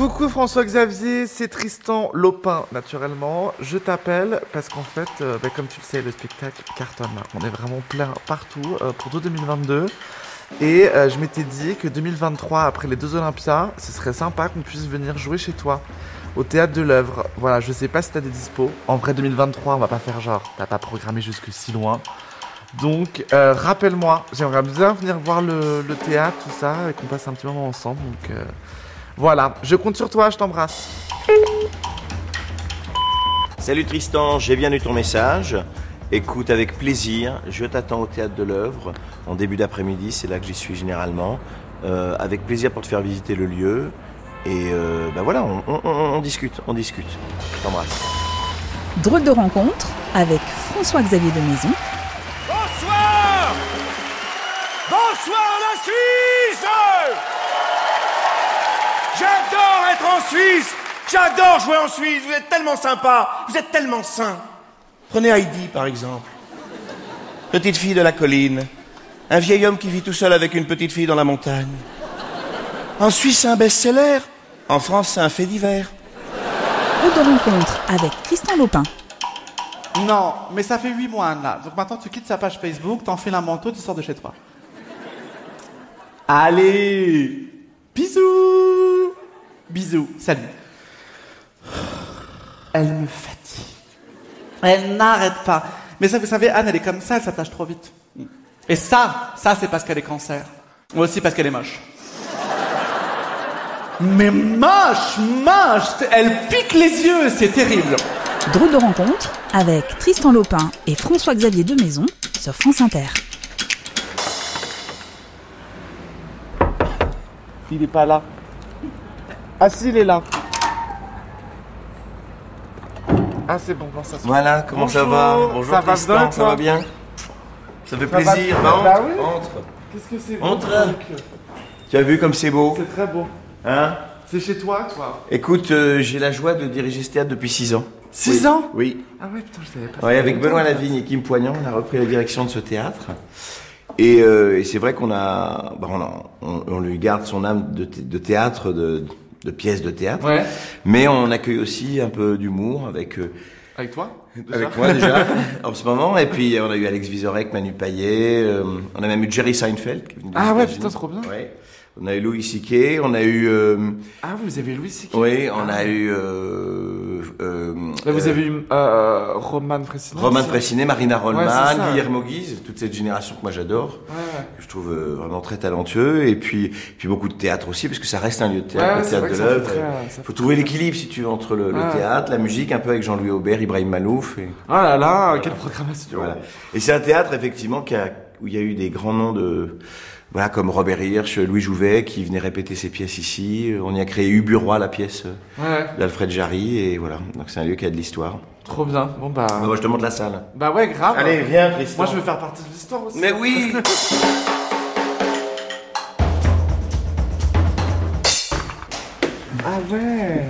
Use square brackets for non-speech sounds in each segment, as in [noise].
Coucou François-Xavier, c'est Tristan Lopin naturellement. Je t'appelle parce qu'en fait, euh, bah, comme tu le sais, le spectacle cartonne. On est vraiment plein partout euh, pour tout 2022. Et euh, je m'étais dit que 2023, après les deux Olympias, ce serait sympa qu'on puisse venir jouer chez toi, au théâtre de l'œuvre. Voilà, je sais pas si t'as des dispos. En vrai, 2023, on va pas faire genre, t'as pas programmé jusque si loin. Donc, rappelle-moi, j'aimerais bien venir voir le, théâtre, tout ça, et qu'on passe un petit moment ensemble. Voilà, je compte sur toi, je t'embrasse. Salut Tristan, j'ai bien eu ton message. Écoute, avec plaisir, je t'attends au théâtre de l'œuvre en début d'après-midi, c'est là que j'y suis généralement. Euh, avec plaisir pour te faire visiter le lieu. Et euh, ben voilà, on, on- on- on discute, on discute. Je t'embrasse. Drôle de rencontre avec François-Xavier de Maison Bonsoir Bonsoir la Suisse J'adore être en Suisse J'adore jouer en Suisse Vous êtes tellement sympa Vous êtes tellement sain Prenez Heidi par exemple. Petite fille de la colline. Un vieil homme qui vit tout seul avec une petite fille dans la montagne. En Suisse, c'est un best-seller. En France, c'est un fait divers. Drôle de rencontre avec Tristan Lopin. Non, mais ça fait 8 mois, Anna. Donc maintenant, tu quittes sa page Facebook, t'enfiles un manteau, tu sors de chez toi. Allez Bisous Bisous, salut. Elle me fatigue. Elle n'arrête pas. Mais ça, vous savez, Anne, elle est comme ça, elle s'attache trop vite. Et ça, ça, c'est parce qu'elle est cancer. Ou aussi parce qu'elle est moche. Mais moche, moche Elle pique les yeux, c'est terrible. Drôle de rencontre avec Tristan Lopin et François-Xavier de Maison sur France Inter. Il est pas là. Ah si, il est là. Ah c'est bon, bon ça se Voilà, comment ça va Bonjour, ça va Tristan, bien, ça va bien Ça fait Ça va plaisir. bien, Bah, entre, bah oui. entre. Qu'est-ce que c'est beau, Entre. Tu as vu comme c'est beau C'est très beau. Hein C'est chez toi, toi Écoute, euh, j'ai la joie de diriger ce théâtre depuis 6 ans. 6 Oui. ans Oui. Ah ouais, putain, je savais pas. Ouais, avec Benoît Lavigne et Kim Poignant, on a repris la direction de ce théâtre. Et, euh, et c'est vrai qu'on a, bah, on, a- on, on lui garde son âme de, thé- de théâtre, de, de pièces de théâtre. Ouais. Mais on accueille aussi un peu d'humour avec euh, Avec toi déjà avec moi déjà [laughs] en ce moment. Et puis on a eu Alex Vizorek, Manu Payet, euh, on a même eu Jerry Seinfeld. Qui est venu Ah ouais, putain, trop bien. Ouais. On a eu Louis C.K., on a eu, euh, Ah, vous avez Louis C.K. oui, on a eu euh, euh, Là, vous euh, avez eu euh, Roman Fressinet. Roman. Fressinet, Marina Rollman, Ouais. Guillermo Guise, toute cette génération que moi j'adore, Ouais, ouais. que je trouve euh, vraiment très talentueux, et puis puis beaucoup de théâtre aussi, parce que ça reste un lieu de théâtre, le théâtre de l'œuvre. Il faut trouver l'équilibre, si tu veux, entre le, théâtre, la musique, un peu avec Jean-Louis Aubert, Ibrahim Malouf, et Oh là là, quelle programmation. voilà. Et c'est un théâtre effectivement qui a, où il y a eu des grands noms de voilà comme Robert Hirsch, Louis Jouvet qui venaient répéter ses pièces ici. On y a créé Uburoy, la pièce euh, Ouais, d'Alfred Jarry, et voilà. Donc c'est un lieu qui a de l'histoire. trop bien. Bon bah. Bah, moi je te montre la salle. Bah ouais, grave. Allez, viens, Tristan. Moi, je veux faire partie de l'histoire aussi. Mais oui Ah ouais.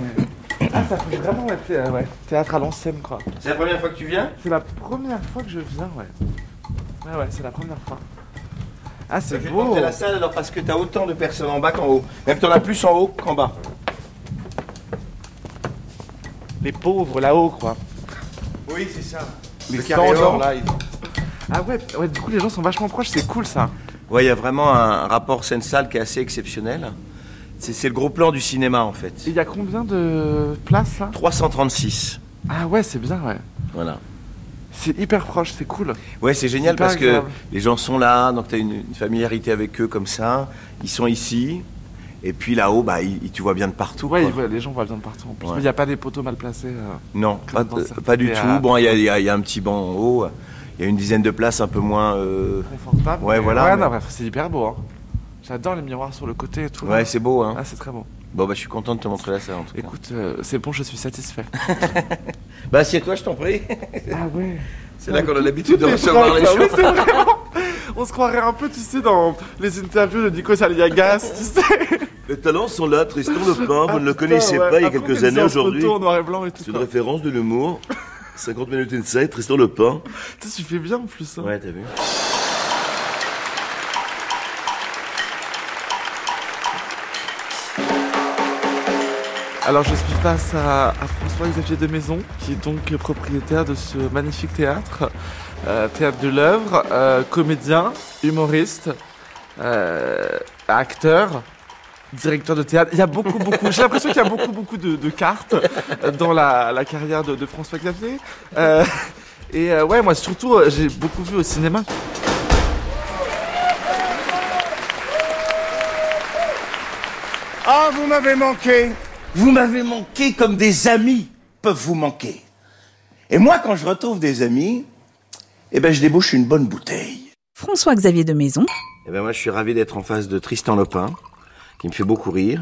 Ah, ça fait vraiment ouais, théâtre à l'ancienne, quoi. C'est la première fois que tu viens? C'est la première fois que je viens, ouais. Ouais, ouais, c'est la première fois. Ah, c'est Je vais te beau. la salle alors parce que t'as autant de personnes en bas qu'en haut. Même t'en as plus en haut qu'en bas. Les pauvres là-haut, quoi. Oui, c'est ça. Les Le 100 carré or. là. ils- Ah ouais, ouais, du coup, les gens sont vachement proches, c'est cool ça. Ouais, il y a vraiment un rapport scène-salle qui est assez exceptionnel. C'est c'est le gros plan du cinéma en fait. Et il y a combien de places là? 336. Ah ouais, c'est bien, ouais. Voilà. C'est hyper proche, c'est cool. Ouais, c'est génial parce que les gens sont là, donc tu as une, une familiarité avec eux comme ça. Ils sont ici. Et puis là-haut, bah, ils- tu vois bien de partout. Ouais, quoi. ils voient- les gens voient bien de partout en plus. Ouais. Il n'y a pas des poteaux mal placés. euh. Non, pas, du tout. Bon, il y a, y y un petit banc en haut. Il y a une dizaine de places un peu moins. euh, Confortable. Ouais, voilà, Ouais, mais- c'est hyper beau. Hein. J'adore les miroirs sur le côté et tout. Ouais, c'est beau, hein. Ah, c'est très beau. Bon, bah, je suis content de te montrer la salle en tout cas. Écoute, euh, c'est bon, je suis satisfait. [laughs] Bah, assieds-toi, je t'en prie. ah ouais. C'est là qu'on a l'habitude de recevoir les choses. [laughs] [laughs] On se croirait un peu, tu sais, dans les interviews de Nico Aliagas, tu sais. Les talents sont là, Tristan Lepin, vous ne le connaissez ouais. pas il y a quelques années aujourd'hui. photo en noir et blanc et tout. C'est une référence de l'humour. 50 minutes inside, Tristan Lepin. Tu sais, tu fais bien en plus. hein. Ouais, t'as vu Alors je suis face à, François-Xavier de Maison, qui est donc propriétaire de ce magnifique théâtre, euh, théâtre de l'œuvre, euh, comédien, humoriste, euh, acteur, directeur de théâtre. Il y a beaucoup, beaucoup. J'ai l'impression qu'il y a beaucoup, beaucoup de, de cartes dans la, la carrière de, de François-Xavier. Euh, et euh, ouais, moi surtout, euh, j'ai beaucoup vu au cinéma. Ah, vous m'avez manqué. Vous m'avez manqué comme des amis peuvent vous manquer. Et moi, quand je retrouve des amis, eh ben, je débouche une bonne bouteille. François-Xavier de Maison, Eh ben moi, je suis ravi d'être en face de Tristan Lopin, qui me fait beaucoup rire.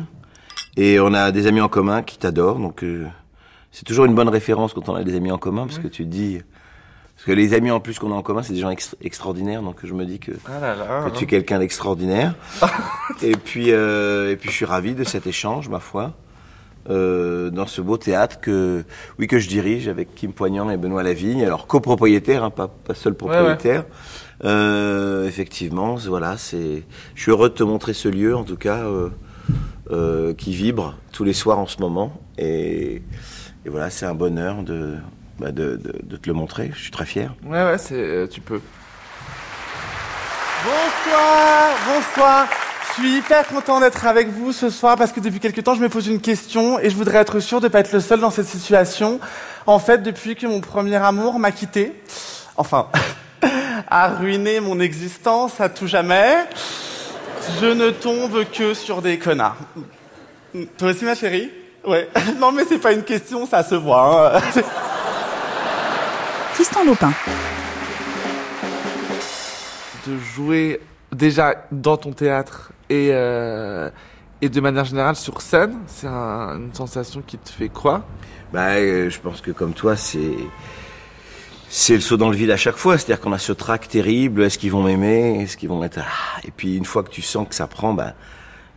Et on a des amis en commun qui t'adorent, donc euh, c'est toujours une bonne référence quand on a des amis en commun, parce que tu te dis... Parce que les amis en plus qu'on a en commun, c'est des gens ex- extraordinaires, donc je me dis que, Ah là là. que tu es quelqu'un d'extraordinaire. [laughs] et puis, euh, et puis, je suis ravi de cet échange, ma foi, euh, dans ce beau théâtre que, oui, que je dirige avec Kim Poignant et Benoît Lavigne, alors copropriétaire, hein, pas, pas seul propriétaire. Euh, effectivement, voilà, c'est. Je suis heureux de te montrer ce lieu, en tout cas, euh, qui vibre tous les soirs en ce moment, et, et voilà, c'est un bonheur de, bah, de, de, de te le montrer. Je suis très fier. Ouais, ouais, c'est, euh, tu peux. Bonsoir, bonsoir. Je suis hyper content d'être avec vous ce soir parce que depuis quelque temps, je me pose une question et je voudrais être sûr de ne pas être le seul dans cette situation. En fait, depuis que mon premier amour m'a quitté, enfin, [laughs] a ruiné mon existence à tout jamais, je ne tombe que sur des connards. Toi aussi, ma chérie? Ouais. [laughs] Non, mais c'est pas une question, ça se voit. hein. [laughs] Tristan Lopin, de jouer déjà dans ton théâtre et, euh, et de manière générale sur scène, c'est un- une sensation qui te fait quoi Bah, euh, je pense que comme toi, c'est c'est le saut dans le vide à chaque fois. C'est-à-dire qu'on a ce trac terrible. Est-ce qu'ils vont m'aimer? Est-ce qu'ils vont être ah Et puis une fois que tu sens que ça prend, bah,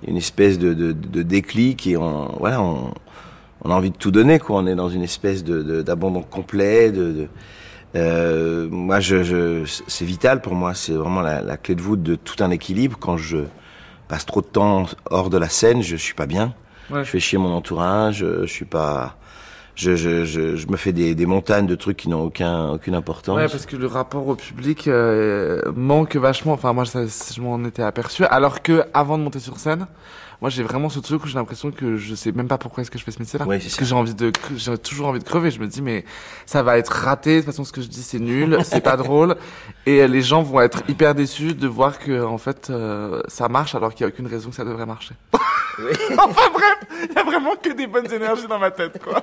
il a une espèce de, de, déclic et on voilà, on, on a envie de tout donner. Quoi. On est dans une espèce de de- d'abandon complet. De, euh, moi, je c'est vital pour moi. C'est vraiment la, la clé de voûte de tout un équilibre. Quand je passe trop de temps hors de la scène, je suis pas bien. Ouais. Je fais chier mon entourage. Je suis pas je, je, je, je me fais des, des montagnes de trucs qui n'ont aucun, aucune importance. Ouais, parce que le rapport au public euh, manque vachement. Enfin, moi, ça, je m'en étais aperçu. Alors que avant de monter sur scène, moi, j'ai vraiment ce truc où j'ai l'impression que je sais même pas pourquoi est-ce que je fais ce métier-là. Ouais, parce ça. que j'ai envie de, j'ai toujours envie de crever. Je me dis, mais ça va être raté. De toute façon, ce que je dis, c'est nul, [laughs] c'est pas drôle, et les gens vont être hyper déçus de voir que, en fait, euh, ça marche alors qu'il y a aucune raison que ça devrait marcher. [laughs] enfin bref, il y a vraiment que des bonnes énergies dans ma tête, quoi.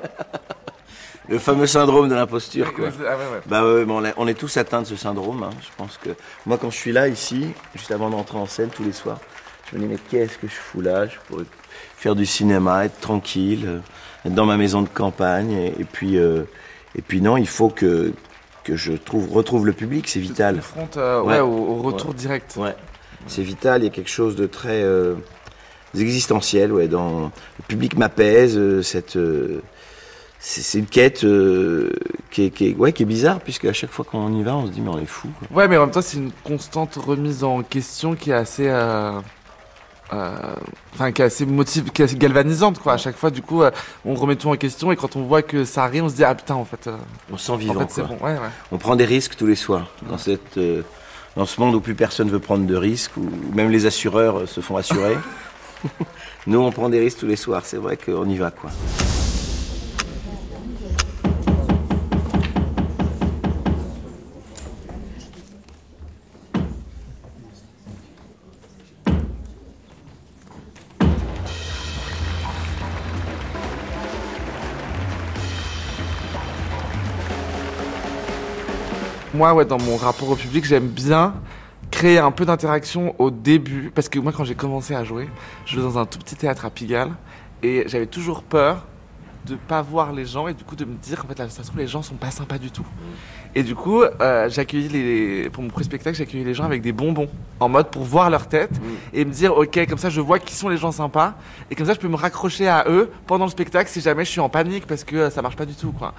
Le fameux syndrome de l'imposture, quoi. Ah ouais, ouais. Bah ouais, mais on, est, on est tous atteints de ce syndrome. hein. Je pense que moi, quand je suis là ici, juste avant d'entrer en scène tous les soirs, je me dis mais qu'est-ce que je fous là? Je pourrais faire du cinéma, être tranquille, euh, être dans ma maison de campagne, et, et puis euh, et puis non, il faut que que je trouve retrouve le public, c'est vital. Confronte, euh, ouais, Ouais. au, au retour direct. Ouais, c'est vital. Il y a quelque chose de très euh, existentiel. Ouais, dans le public m'apaise. cette c'est une quête euh, qui, est, qui, est, ouais, qui est bizarre puisque à chaque fois qu'on y va, on se dit mais on est fou. quoi. Ouais, mais en même temps, c'est une constante remise en question qui est assez, euh, enfin, qui est assez motive, qui est assez galvanisante, quoi. À chaque fois, du coup, euh, on remet tout en question et quand on voit que ça arrive, on se dit ah putain, en fait, euh, On se sent en vivant. fait, c'est quoi. bon. Ouais, ouais. On prend des risques tous les soirs dans cette euh, dans ce monde où plus personne veut prendre de risques, où même les assureurs euh, se font assurer. [laughs] Nous, on prend des risques tous les soirs. C'est vrai qu'on y va, quoi. Moi, ouais, dans mon rapport au public, j'aime bien créer un peu d'interaction au début, parce que moi, quand j'ai commencé à jouer, je jouais dans un tout petit théâtre à Pigalle, et j'avais toujours peur de pas voir les gens et du coup de me dire en fait là ça se trouve les gens sont pas sympas du tout. Et du coup euh, les pour mon premier spectacle j'ai accueilli les gens avec des bonbons en mode pour voir leur tête et me dire ok comme ça je vois qui sont les gens sympas et comme ça je peux me raccrocher à eux pendant le spectacle si jamais je suis en panique parce que euh, ça marche pas du tout quoi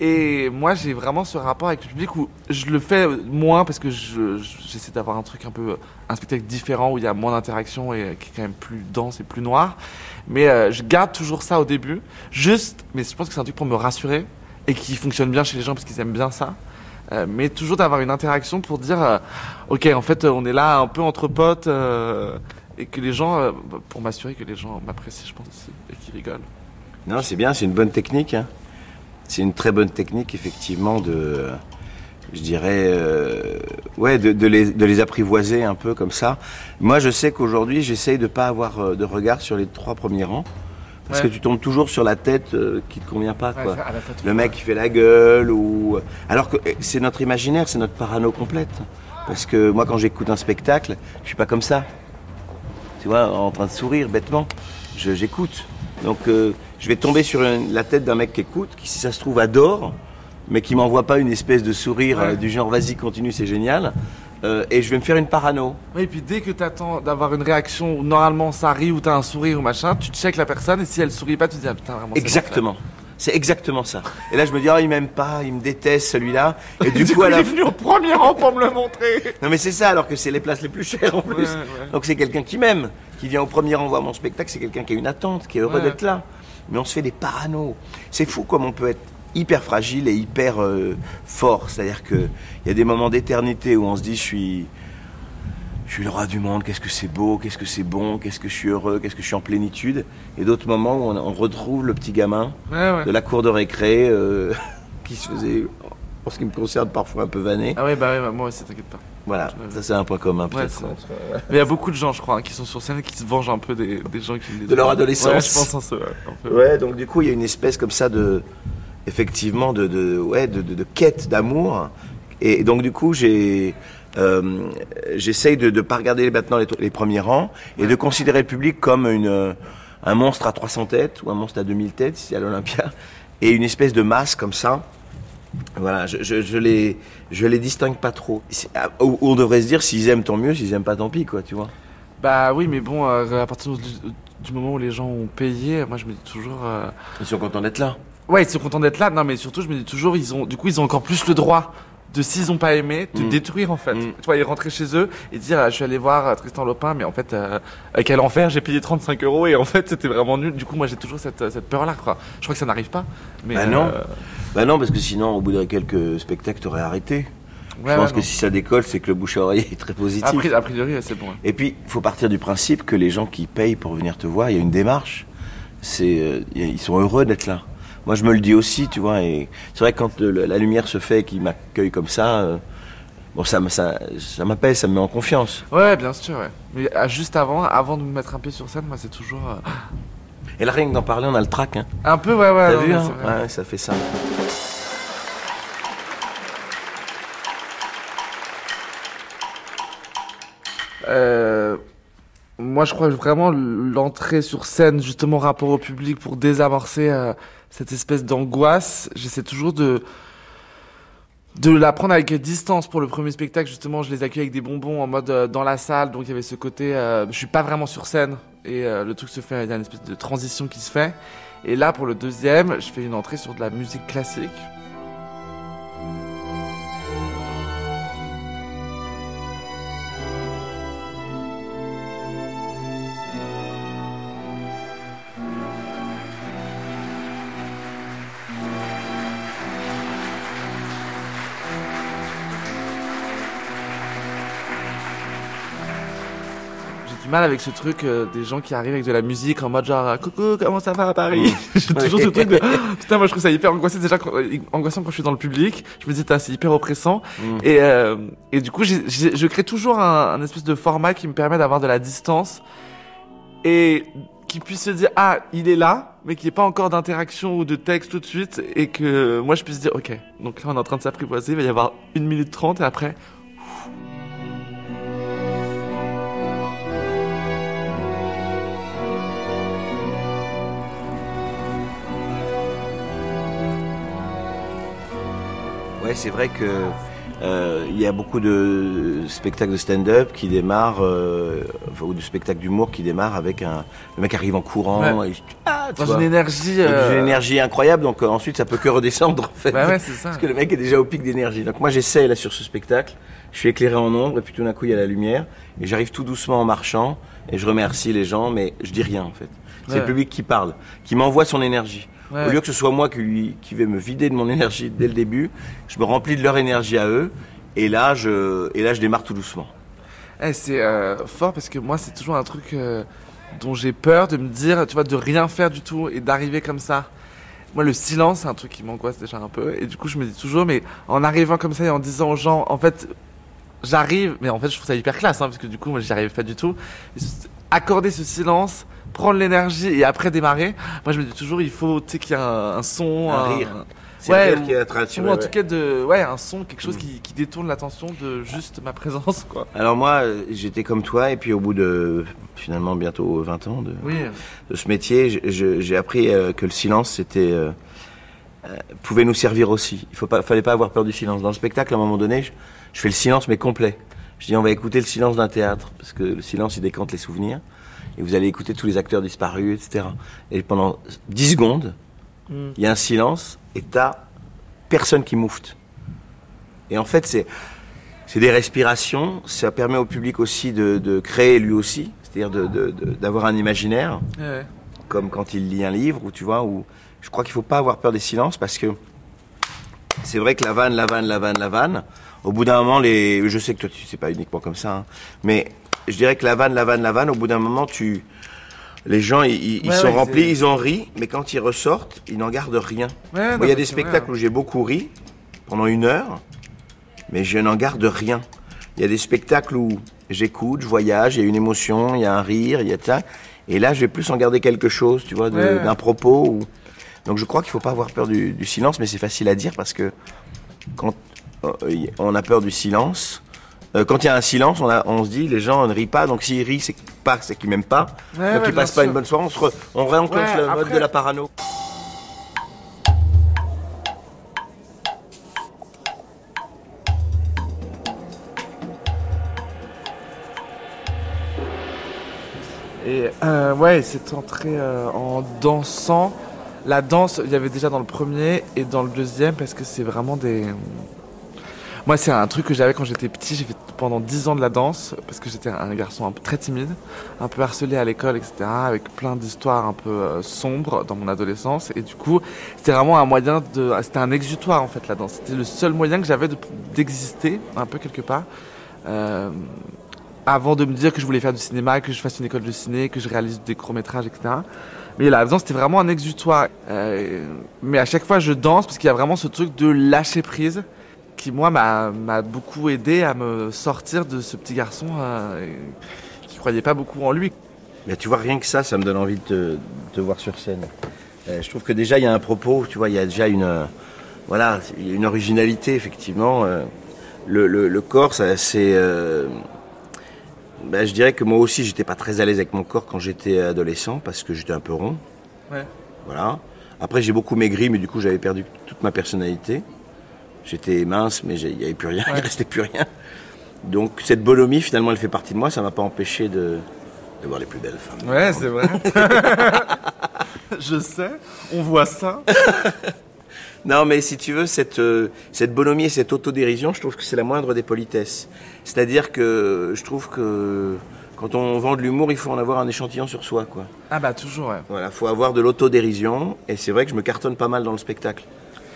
Et moi, j'ai vraiment ce rapport avec le public où je le fais moins parce que je- je- j'essaie d'avoir un truc un peu, un spectacle différent où il y a moins d'interaction et qui est quand même plus dense et plus noir. Mais euh, je garde toujours ça au début, juste, mais je pense que c'est un truc pour me rassurer et qui fonctionne bien chez les gens parce qu'ils aiment bien ça. Euh, mais toujours d'avoir une interaction pour dire, euh, ok, en fait, on est là un peu entre potes et que les gens, pour m'assurer que les gens m'apprécient, je pense, et qu'ils rigolent. Non, c'est bien, c'est une bonne technique. hein. C'est une très bonne technique, effectivement, de, je dirais, euh, ouais, de, de les, de les apprivoiser un peu comme ça. Moi, je sais qu'aujourd'hui, j'essaye de pas avoir euh, de regard sur les trois premiers rangs, parce Ouais. que tu tombes toujours sur la tête euh, qui te convient pas, Ouais, quoi. ça, à la tête, Le mec qui fait la gueule ou alors que eh, c'est notre imaginaire, c'est notre parano complète. Parce que moi quand j'écoute un spectacle, je suis pas comme ça. Tu vois, en train de sourire bêtement. Je- J'écoute. Donc euh, je vais tomber sur une- la tête d'un mec qui écoute, qui si ça se trouve adore, mais qui m'envoie pas une espèce de sourire Ouais. euh, du genre vas-y continue c'est génial. Euh, et je vais me faire une parano. Oui, et puis dès que tu attends d'avoir une réaction où normalement ça rit ou t'as un sourire ou machin, tu checkes la personne et si elle sourit pas, tu te dis ah putain vraiment. Exactement. C'est exactement ça. Et là je me dis oh il m'aime pas, il me déteste celui-là. Et [laughs] du, Du coup il est venu au premier rang pour me le montrer. Non mais c'est ça alors que c'est les places les plus chères en plus. Ouais, ouais. Donc c'est quelqu'un qui m'aime, qui vient au premier rang voir mon spectacle, c'est quelqu'un qui a une attente, qui est heureux d'être là. Mais on se fait des paranos. C'est fou comme on peut être hyper fragile et hyper euh, fort. C'est-à-dire que il y a des moments d'éternité où on se dit je suis je suis le roi du monde, qu'est-ce que c'est beau, qu'est-ce que c'est bon, qu'est-ce que je suis heureux, qu'est-ce que je suis en plénitude. Et d'autres moments où on, on retrouve le petit gamin Ouais, ouais. de la cour de récré euh, [laughs] qui se faisait, en ce qui me concerne, parfois un peu vanné. Ah ouais, bah ouais, bah moi aussi, t'inquiète pas. Voilà, ça c'est un point commun peut-être. Mais il y a beaucoup de gens, je crois, hein, qui sont sur scène et qui se vengent un peu des, des gens qui les De leur adolescence. Ouais, je pense en ça, ouais, un peu. Ouais, donc du coup, il y a une espèce comme ça de, effectivement, de, de, ouais, de, de- de quête d'amour. Et donc du coup, j'ai, euh, j'essaye de ne pas regarder maintenant les, les premiers rangs et de considérer le public comme une, un monstre à 300 têtes ou un monstre à 2000 têtes, si c'est à l'Olympia, et une espèce de masse comme ça. Voilà, je, je, je les, je les distingue pas trop. Ah, On on devrait se dire, s'ils aiment, tant mieux, s'ils aiment pas, tant pis, quoi, tu vois. Bah oui, mais bon, euh, à partir du, du moment où les gens ont payé, moi je me dis toujours. euh, Ils sont contents d'être là. Ouais, ils sont contents d'être là. Non, mais surtout, je me dis toujours, ils ont, du coup, ils ont encore plus le droit de, s'ils ont pas aimé, de Mm. détruire en fait. Mm. Tu vois, ils rentraient chez eux et dire, ah, je suis allé voir euh, Tristan Lopin, mais en fait, euh, euh, quel enfer, j'ai payé 35 euros et en fait, c'était vraiment nul. Du coup, moi, j'ai toujours cette, euh, cette peur-là, quoi. Je crois que ça n'arrive pas. Mais, Bah non. euh, Bah non, parce que sinon, au bout de quelques spectacles, t'aurais arrêté. ouais, je pense ouais, que non. si ça décolle, c'est que le bouche à oreille est très positif. A pri- a priori, c'est bon. Et puis, il faut partir du principe que les gens qui payent pour venir te voir, il y a une démarche. C'est, euh, ils sont heureux d'être là. Moi, je me le dis aussi, tu vois. Et c'est vrai que quand le- la lumière se fait et qu'ils m'accueillent comme ça, euh, bon, ça, ça, ça m'appelle, ça me met en confiance. Ouais, bien sûr, ouais. Mais ah, juste avant, avant de me mettre un pied sur scène, moi, c'est toujours. euh, [gasps] Et là, rien que d'en parler, on a le trac. Hein. Un peu, ouais, ouais. T'as vu hein. Ouais, ça fait ça. Euh, moi, je crois que vraiment l'entrée sur scène, justement, rapport au public, pour désamorcer euh, cette espèce d'angoisse, j'essaie toujours de de la prendre avec distance pour le premier spectacle. Justement, je les accueille avec des bonbons en mode euh, dans la salle, donc il y avait ce côté, euh, je suis pas vraiment sur scène et euh, le truc se fait, il y a une espèce de transition qui se fait. Et là, pour le deuxième, je fais une entrée sur de la musique classique. Mal avec ce truc euh, des gens qui arrivent avec de la musique en mode genre coucou comment ça va à Paris [laughs] j'ai toujours ce truc de putain moi je trouve ça hyper angoissant. Déjà quand, euh, angoissant quand je suis dans le public je me dis c'est hyper oppressant. Mm. et euh, et du coup je crée toujours un, un espèce de format qui me permet d'avoir de la distance et qui puisse se dire ah il est là mais qu'il n'y ait pas encore d'interaction ou de texte tout de suite et que moi je puisse dire ok donc là on est en train de s'apprivoiser il va y avoir une minute trente et après Ouais, c'est vrai que euh, il y a beaucoup de spectacles de stand-up qui démarrent, euh, enfin, ou de spectacles d'humour qui démarrent avec un. Le mec arrive en courant, Ouais. et, ah, tu Dans vois. une énergie. Donc, euh, une énergie incroyable, donc euh, ensuite ça peut que redescendre en fait. Bah ouais, c'est ça. Parce que le mec est déjà au pic d'énergie. Donc moi j'essaie là sur ce spectacle, je suis éclairé en ombre et puis tout d'un coup il y a la lumière et j'arrive tout doucement en marchant et je remercie les gens, mais je dis rien en fait. C'est Ouais. le public qui parle, qui m'envoie son énergie. Ouais. Au lieu que ce soit moi qui, qui vais me vider de mon énergie dès le début, je me remplis de leur énergie à eux et là je, et là, je démarre tout doucement. Eh, c'est euh, fort parce que moi, c'est toujours un truc euh, dont j'ai peur de me dire, tu vois, de rien faire du tout et d'arriver comme ça. Moi, le silence, c'est un truc qui m'angoisse déjà un peu. Et du coup, je me dis toujours, mais en arrivant comme ça et en disant aux gens, en fait, j'arrive, mais en fait, je trouve ça hyper classe, hein, parce que du coup, moi, j'y arrive pas du tout. Accorder ce silence, prendre l'énergie et après démarrer. Moi, je me dis toujours, il faut, qu'il y ait un, un son, Un rire. Ouais, ou- qui est attraction, ou en ouais, tout cas de, ouais, un son, quelque chose qui, qui détourne l'attention de juste ma présence, quoi. Alors moi, j'étais comme toi et puis au bout de finalement bientôt 20 ans de, Oui. de ce métier, j'ai appris euh, que le silence c'était euh, euh, pouvait nous servir aussi. Il faut pas, fallait pas avoir peur du silence. Dans le spectacle, à un moment donné, je, je fais le silence mais complet. Je dis on va écouter le silence d'un théâtre parce que le silence il décante les souvenirs et vous allez écouter tous les acteurs disparus, etc. Et pendant 10 secondes, Mm. il y a un silence et t'as personne qui moufte. Et en fait, c'est c'est des respirations. Ça permet au public aussi de, de créer lui aussi, c'est-à-dire de- d'avoir un imaginaire Ouais. comme quand il lit un livre, ou tu vois, où je crois qu'il faut pas avoir peur des silences parce que c'est vrai que la vanne, la vanne, la vanne, la vanne, au bout d'un moment, les, je sais que toi, tu c'est pas uniquement comme ça, hein, mais je dirais que la vanne, la vanne, la vanne, au bout d'un moment, tu, les gens, ils, ils- ils Ouais, sont ouais, remplis, ils en rient, mais quand ils ressortent, ils n'en gardent rien. Ouais, Moi, non, il y a des vrai, spectacles hein. où j'ai beaucoup ri pendant une heure, mais je n'en garde rien. Il y a des spectacles où j'écoute, je voyage, il y a une émotion, il y a un rire, il y a ça. Et là, je vais plus en garder quelque chose, tu vois, d'un propos. ou- Donc je crois qu'il faut pas avoir peur du, du silence, mais c'est facile à dire parce que quand euh, on a peur du silence, euh, quand il y a un silence, on, a- on se dit les gens ne rient pas, donc s'ils rient, c'est pas c'est qu'ils m'aiment pas, Ouais, donc ouais, ils passent pas sûr. une bonne soirée. On, se re- on réenclenche Ouais, le mode de la parano. Et euh, ouais, c'est entré euh, en dansant. La danse, il y avait déjà dans le premier et dans le deuxième parce que c'est vraiment des. Moi, c'est un truc que j'avais quand j'étais petit. J'ai fait pendant 10 ans de la danse parce que j'étais un garçon un peu très timide, un peu harcelé à l'école, etc. Avec plein d'histoires un peu euh, sombres dans mon adolescence. Et du coup, c'était vraiment un moyen de. C'était un exutoire en fait la danse. C'était le seul moyen que j'avais de- d'exister un peu quelque part. Euh, avant de me dire que je voulais faire du cinéma, que je fasse une école de ciné, que je réalise des courts-métrages, etc. Mais la danse, c'était vraiment un exutoire. Euh, mais à chaque fois, je danse parce qu'il y a vraiment ce truc de lâcher prise qui, moi, m'a beaucoup aidé à me sortir de ce petit garçon euh, qui croyait pas beaucoup en lui. Mais tu vois, rien que ça, ça me donne envie de te, de voir sur scène. Euh, je trouve que déjà, il y a un propos, tu vois, il y a déjà une, euh, voilà, une originalité, effectivement. euh, le, le- le corps, c'est... euh, ben, je dirais que moi aussi, j'étais pas très à l'aise avec mon corps quand j'étais adolescent, parce que j'étais un peu rond. Ouais. Voilà. Après, j'ai beaucoup maigri, mais du coup, j'avais perdu toute ma personnalité. J'étais mince, mais il n'y avait plus rien, [laughs] il ne restait plus rien. Donc, cette bonhomie, finalement, elle fait partie de moi. Ça m'a pas empêché de, de voir les plus belles femmes. Ouais, c'est vrai. [laughs] je sais, on voit ça. [laughs] Non, mais si tu veux, cette, euh, cette bonhomie et cette autodérision, je trouve que c'est la moindre des politesses. C'est-à-dire que je trouve que quand on vend de l'humour, il faut en avoir un échantillon sur soi, quoi. Ah bah toujours, ouais. Voilà, faut avoir de l'autodérision, et c'est vrai que je me cartonne pas mal dans le spectacle.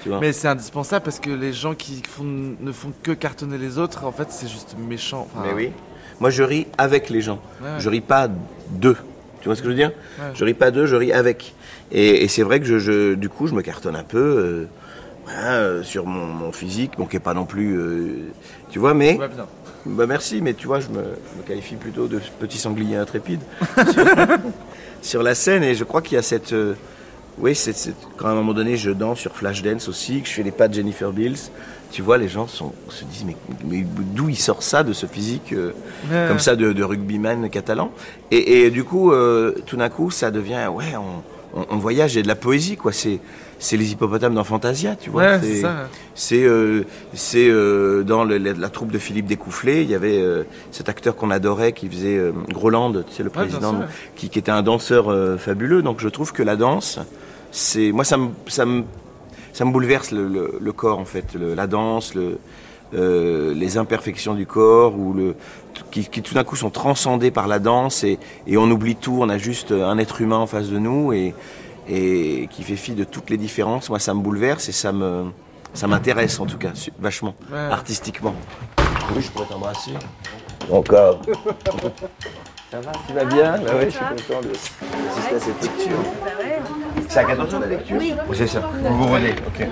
Tu vois Mais c'est indispensable parce que les gens qui font, ne font que cartonner les autres, en fait, c'est juste méchant. Enfin, Mais oui. Moi, je ris avec les gens. Ouais, ouais. Je ris pas d'eux. Tu vois ce que je veux dire? Ouais. Je ris pas d'eux, je ris avec. Et, et c'est vrai que je, je- du coup, je me cartonne un peu euh, voilà, euh, sur mon, mon physique, bon, qui est pas non plus, euh, tu vois, mais bien. bah merci, mais tu vois, je me, je me qualifie plutôt de petit sanglier intrépide sur, [laughs] sur la scène, et je crois qu'il y a cette, oui, c'est, quand à un moment donné je danse sur Flashdance aussi, que je fais les pas de Jennifer Bills, tu vois, les gens sont, se disent mais, mais d'où il sort ça de ce physique euh, Ouais. comme ça de, de rugbyman catalan? Et, et du coup, euh, tout d'un coup, ça devient ouais, on, on, on voyage, il y a de la poésie, quoi. C'est, c'est les hippopotames dans Fantasia, tu vois. Ouais, c'est. C'est, euh, euh, dans le- la, la troupe de Philippe Découfflé, il y avait euh, cet acteur qu'on adorait qui faisait Groland, tu sais, le président, ouais. qui, qui était un danseur fabuleux. Donc je trouve que la danse, c'est, moi ça me, ça me, ça me bouleverse le, le- le corps en fait, Le- la danse, le, euh, les imperfections du corps ou le, qui, qui tout d'un coup sont transcendées par la danse et, et on oublie tout, on a juste un être humain en face de nous et, et qui fait fi de toutes les différences. Moi ça me bouleverse et ça me, ça m'intéresse en tout cas, vachement, Ouais. artistiquement. Oui, je pourrais t'embrasser. Encore. Ça va, tu vas bien? Bah ouais, je suis content de d'assister à cette lecture. C'est à 14 heures la lecture Oui. C'est ça. Vous vous rendez, ok.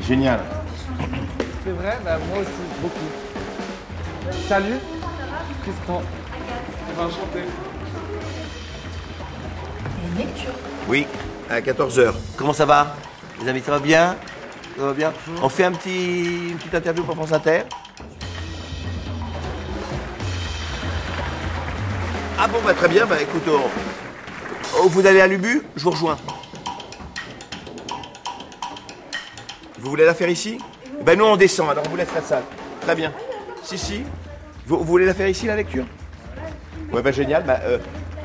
Génial. C'est vrai bah, Moi aussi, beaucoup. Salut Tristan. Eh ben, enchanté. Oui, à 14h. Comment ça va Les amis, ça va bien? Ça va bien? On fait un petit, une petite interview pour France Inter Ah bon, bah très bien, bah écoute, on- oh, vous allez à l'Ubu? Je vous rejoins. Vous voulez la faire ici Ben nous on descend, alors on vous laisse la salle. Très bien. Si, si. Vous, vous voulez la faire ici la lecture Ouais, bah génial, bah euh,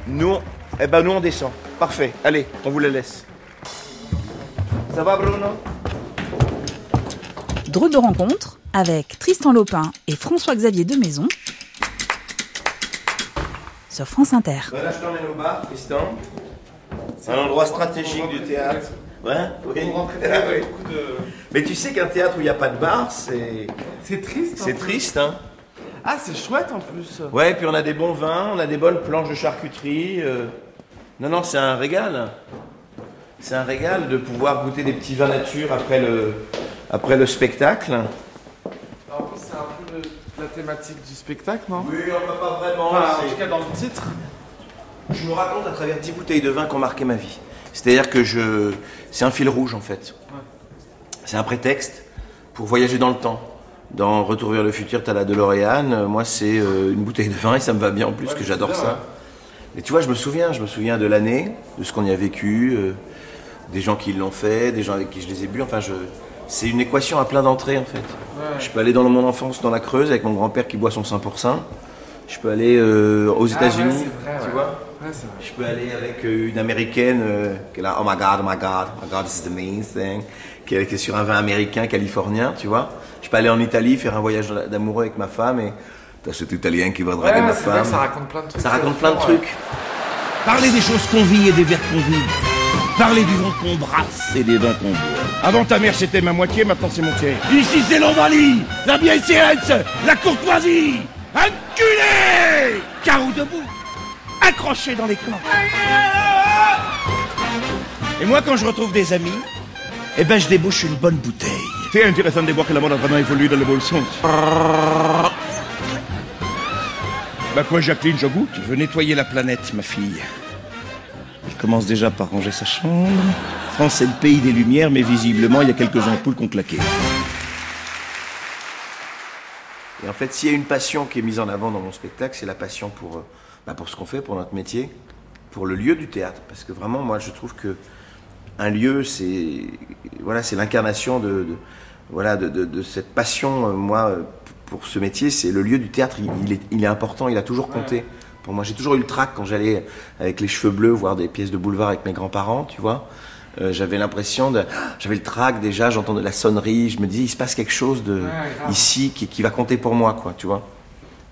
nous, on- eh ben nous on descend. Parfait, allez, on vous la laisse. Ça va Bruno? Drôle de rencontre avec Tristan Lopin et François-Xavier de Maison sur France Inter. Ben là je t'emmène au bar, Tristan. C'est un endroit stratégique du théâtre. Ouais Oui. Ah oui. Mais tu sais qu'un théâtre où il n'y a pas de bar, c'est C'est triste. c'est hein. triste, hein Ah, c'est chouette en plus. Ouais, puis on a des bons vins, on a des bonnes planches de charcuterie. euh. Non, non, c'est un régal. C'est un régal de pouvoir goûter des petits vins nature après le, après le spectacle. En plus, c'est un peu le- la thématique du spectacle, non? Oui, enfin pas vraiment. Enfin, en tout cas, dans le titre. Je me raconte à travers 10 bouteilles de vin qui ont marqué ma vie. C'est-à-dire que je. C'est un fil rouge en fait. C'est un prétexte pour voyager dans le temps. Dans Retour vers le futur, t'as la DeLorean. Moi, c'est euh, une bouteille de vin et ça me va bien en plus, que j'adore ça. Et tu vois, je me souviens, je me souviens de l'année, de ce qu'on y a vécu, euh, des gens qui l'ont fait, des gens avec qui je les ai bu. Enfin, je. C'est une équation à plein d'entrées en fait. Je peux aller dans mon enfance dans la Creuse avec mon grand-père qui boit son 100%. Je peux aller euh, aux Ah ouais, États-Unis, tu ouais. vois. Ouais, c'est vrai. Je peux aller avec euh, une américaine euh, qui est là, oh my god, oh my god, oh my god, this is amazing, qui est, qui est sur un vin américain, californien, tu vois. Je peux aller en Italie, faire un voyage d'amoureux avec ma femme et t'as cet italien qui va draguer Ouais, ma vrai femme. ça raconte plein de trucs. Ça raconte plein de Ouais. trucs. Parlez des choses qu'on vit et des verres qu'on vit. Parlez du vent qu'on brasse et des vins qu'on boit. Avant ta mère c'était ma moitié, maintenant c'est mon tiers. Ici c'est l'Ovalie, la bienséance, la courtoisie. Enculé Carreau debout, accroché dans les camps. Et moi quand je retrouve des amis, eh ben je débouche une bonne bouteille. C'est intéressant de voir que la mode a vraiment évolué dans le bon sens. Bah quoi Jacqueline, je goûte Je veux nettoyer la planète, ma fille. Il commence déjà par ranger sa chambre. France, c'est le pays des lumières, mais visiblement, il y a quelques ampoules qu'on claqué. Et en fait, s'il y a une passion qui est mise en avant dans mon spectacle, c'est la passion pour, euh, bah, pour ce qu'on fait, pour notre métier, pour le lieu du théâtre. Parce que vraiment, moi, je trouve que un lieu, c'est voilà, c'est l'incarnation de, de- voilà de, de- de cette passion. euh, moi, euh, pour ce métier, c'est le lieu du théâtre. Il, il est, il est important. Il a toujours compté. Pour moi, j'ai toujours eu le trac quand j'allais avec les cheveux bleus voir des pièces de boulevard avec mes grands-parents, tu vois. Euh, j'avais l'impression de, [gasps] j'avais le trac déjà. J'entendais la sonnerie. Je me disais, il se passe quelque chose de ici qui, qui va compter pour moi, quoi, tu vois.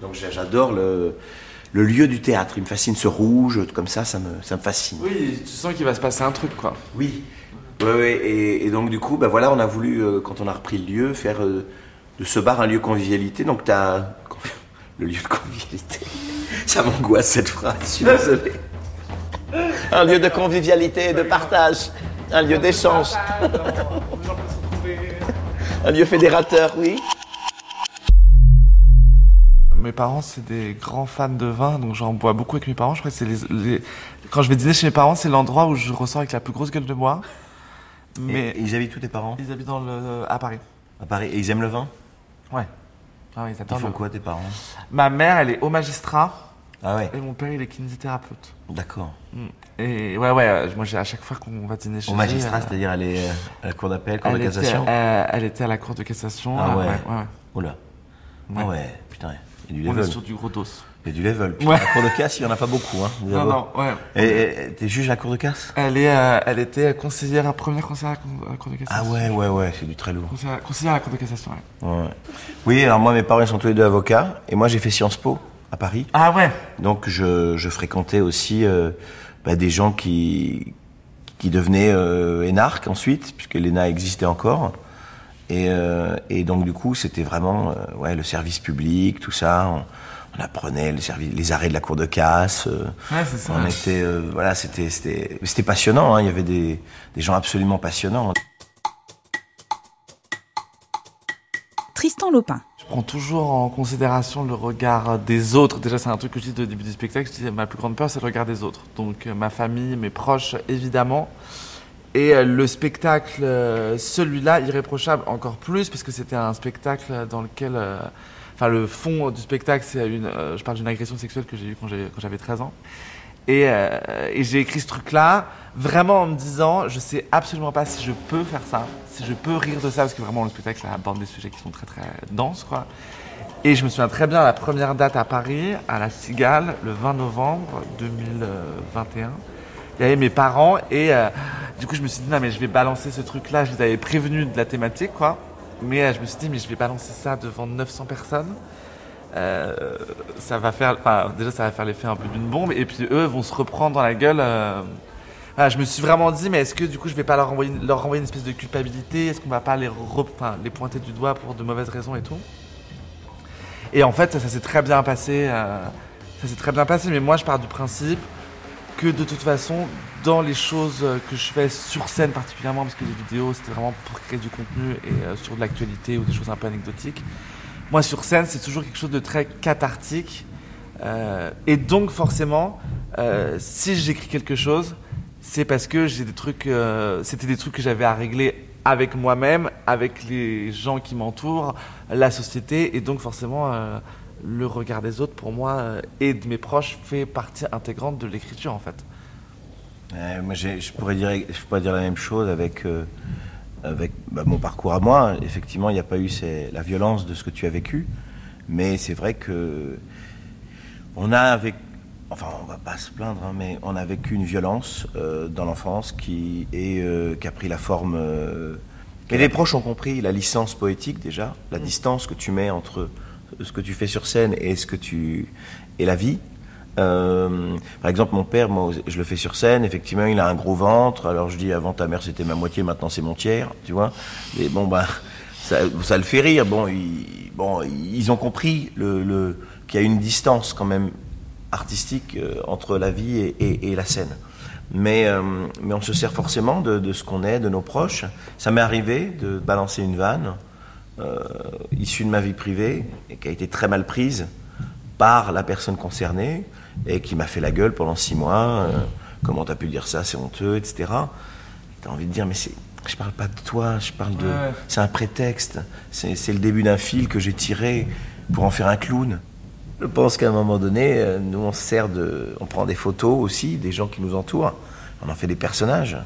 Donc j'a- j'adore le, le lieu du théâtre. Il me fascine ce rouge, comme ça, ça me, ça me fascine. Oui, tu sens qu'il va se passer un truc, quoi. Oui. Ouais, ouais, et, et donc du coup, bah voilà, on a voulu, euh, quand on a repris le lieu, faire euh, de ce bar un lieu convivialité. Donc t'as [laughs] le lieu de convivialité. [laughs] Ça m'angoisse cette phrase. Je suis désolé. [laughs] Un lieu de convivialité et de partage. Un lieu d'échange. [laughs] Un lieu fédérateur, oui. Mes parents, c'est des grands fans de vin, donc j'en bois beaucoup avec mes parents. Je crois que c'est les, les- Quand je vais dîner chez mes parents, c'est l'endroit où je ressors avec la plus grosse gueule de bois. Mais Et, ils habitent tous tes parents? Ils habitent dans le... à Paris. à Paris et ils aiment le vin? Ouais. Ah oui, ils Ils font le- quoi tes parents? Ma mère, elle est au magistrat. Ah ouais, Et mon père, il est kinésithérapeute. d'accord. Et ouais, ouais, euh, moi, à chaque fois qu'on va dîner chez Au magistrat, euh, c'est-à-dire elle est euh, à la cour d'appel, cour de cassation elle était à la cour de cassation. Ah ouais. ouais, ouais. Oh. Ah Ouais. ouais, putain, il y a du On est level. sur du gros dos. Il y a du level. Putain, Ouais. La cour de casse, il n'y en a pas beaucoup. Hein, Non, non, ouais. Et t'es juge à la cour de casse? Elle, est, euh, elle était conseillère, première conseillère à la cour- de Ah cassation. ouais, ouais, ouais, c'est du très lourd. Conseillère, conseillère à la cour de cassation, ouais. Ouais. Oui, alors moi, mes parents ils sont tous les deux avocats, et moi j'ai fait Sciences Po à Paris. Ah ouais Donc je, je fréquentais aussi euh, bah, des gens qui, qui devenaient euh, énarques ensuite, puisque l'ENA existait encore. Et, euh, et donc du coup, c'était vraiment euh, ouais, le service public, tout ça. On, on apprenait le service, les arrêts de la cour de casse. euh, Ouais, c'est ça. on était, euh, voilà, c'était, c'était, c'était passionnant. hein, il y avait des, des gens absolument passionnants. Tristan Lopin. Prends toujours en considération le regard des autres. Déjà, c'est un truc que je dis au début du spectacle. Je dis ma plus grande peur, c'est le regard des autres. Donc, euh, ma famille, mes proches, évidemment. Et euh, le spectacle, euh, celui-là, irréprochable encore plus, parce que c'était un spectacle dans lequel. Enfin, le fond du spectacle, c'est une. je parle d'une agression sexuelle que j'ai eue quand j'avais 13 ans. Et, euh, et j'ai écrit ce truc-là vraiment en me disant, je sais absolument pas si je peux faire ça, si je peux rire de ça, parce que vraiment le spectacle aborde des sujets qui sont très très denses, quoi. Et je me souviens très bien la première date à Paris, à la Cigale, le 20 novembre 2021. Il y avait mes parents et euh, du coup je me suis dit non mais je vais balancer ce truc-là. Je les avais prévenus de la thématique, quoi. Mais euh, je me suis dit mais je vais balancer ça devant 900 personnes. Euh, ça va faire, déjà ça va faire l'effet un peu d'une bombe, et puis eux vont se reprendre dans la gueule. euh. Je me suis vraiment dit, mais est-ce que du coup je vais pas leur renvoyer, leur renvoyer une espèce de culpabilité? Est-ce qu'on va pas les, les pointer du doigt pour de mauvaises raisons et tout? Et en fait, ça, s'est très bien passé. euh, ça s'est très bien passé, mais moi je pars du principe que de toute façon, dans les choses que je fais sur scène particulièrement, parce que les vidéos c'était vraiment pour créer du contenu et sur de l'actualité ou des choses un peu anecdotiques, moi sur scène c'est toujours quelque chose de très cathartique. Euh, et donc forcément, euh, si j'écris quelque chose, c'est parce que j'ai des trucs, euh, c'était des trucs que j'avais à régler avec moi-même, avec les gens qui m'entourent, la société, et donc forcément le regard des autres pour moi et de mes proches fait partie intégrante de l'écriture en fait. Je pourrais dire, je pourrais dire la même chose avec, avec bah, mon parcours à moi. Effectivement, il n'y a pas eu ces- la violence de ce que tu as vécu, mais c'est vrai que on a avec, enfin, on va pas se plaindre, hein, mais on a vécu une violence euh, dans l'enfance qui est, euh, qui a pris la forme. euh, et les proches ont compris la licence poétique déjà, la distance que tu mets entre ce que tu fais sur scène et ce que tu et la vie. Euh, par exemple, mon père, moi, je le fais sur scène. Effectivement, il a un gros ventre. Alors je dis, avant ta mère c'était ma moitié, maintenant c'est mon tiers, tu vois. Mais bon, bah, ça, le fait rire. Bon, ils, ont compris qu'il y a une distance quand même artistique euh, entre la vie et, la scène. Mais, euh, mais on se sert forcément de, ce qu'on est, de nos proches. Ça m'est arrivé de balancer une vanne issue de ma vie privée et qui a été très mal prise par la personne concernée et qui m'a fait la gueule pendant six mois. euh, comment t'as pu dire ça, c'est honteux, etc. T'as envie de dire, mais c'est, je parle pas de toi, je parle de, Ouais. c'est un prétexte. C'est, le début d'un fil que j'ai tiré pour en faire un clown. Je pense qu'à un moment donné, euh, nous on se sert de, on prend des photos aussi des gens qui nous entourent. On en fait des personnages.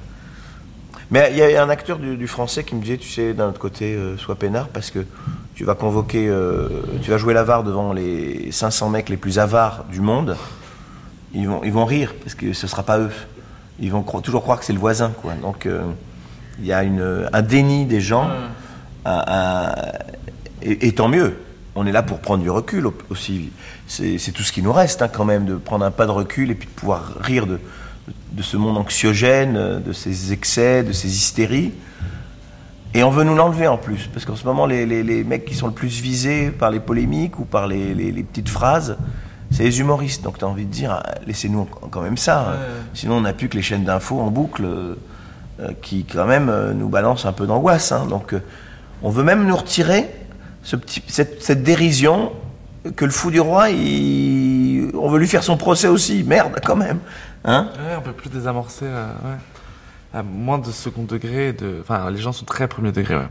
Mais il y a un acteur du, du français qui me disait, tu sais, d'un autre côté, euh, sois peinard parce que tu vas convoquer, euh, tu vas jouer l'avare devant les 500 mecs les plus avares du monde. Ils vont, ils vont rire parce que ce sera pas eux. Ils vont cro- toujours croire que c'est le voisin, quoi. Donc euh, il y a une, un déni des gens. un- un- et, et tant mieux. On est là pour prendre du recul au- aussi. C'est tout ce qui nous reste, hein, quand même, de prendre un pas de recul et puis de pouvoir rire de, de ce monde anxiogène, de ces excès, de ces hystéries. Et on veut nous l'enlever en plus, parce qu'en ce moment, les, les- les mecs qui sont le plus visés par les polémiques ou par les, les- petites phrases, c'est les humoristes. Donc tu as envie de dire, ah, laissez-nous quand même ça. hein. Sinon, on n'a plus que les chaînes d'infos en boucle euh, euh, qui, quand même, euh, nous balancent un peu d'angoisse. hein. Donc, euh, on veut même nous retirer ce petit, cette, cette dérision que le fou du roi, il- on veut lui faire son procès aussi. Merde, quand même. Hein Ouais, on peut plus désamorcer, ouais. À moins de second degré, de... enfin les gens sont très premier degré, ouais.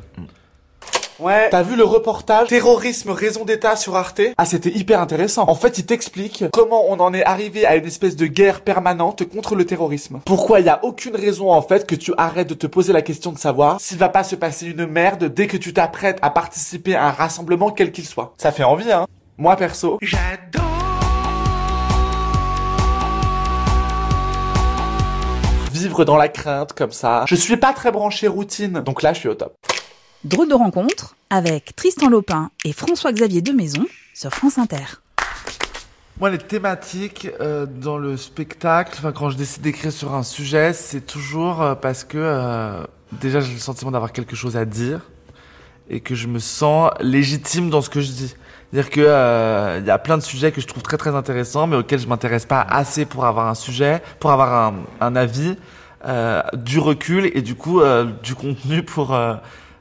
Ouais. T'as vu le reportage Terrorisme, raison d'État sur Arte? Ah, c'était hyper intéressant. En fait, il t'explique comment on en est arrivé à une espèce de guerre permanente contre le terrorisme. Pourquoi il y a aucune raison, en fait, que tu arrêtes de te poser la question de savoir s'il va pas se passer une merde dès que tu t'apprêtes à participer à un rassemblement quel qu'il soit. Ça fait envie, hein Moi, perso, J'adore. Vivre dans la crainte comme ça. Je suis pas très branché routine, donc là, je suis au top. Drôle de rencontre avec Tristan Lopin et François-Xavier Demaison sur France Inter. Moi, les thématiques euh, dans le spectacle, enfin, quand je décide d'écrire sur un sujet, c'est toujours euh, parce que euh, déjà j'ai le sentiment d'avoir quelque chose à dire et que je me sens légitime dans ce que je dis. C'est-à-dire que euh, il y a plein de sujets que je trouve très très intéressants, mais auxquels je m'intéresse pas assez pour avoir un sujet, pour avoir un, un avis, euh, du recul et du coup euh, du contenu pour euh,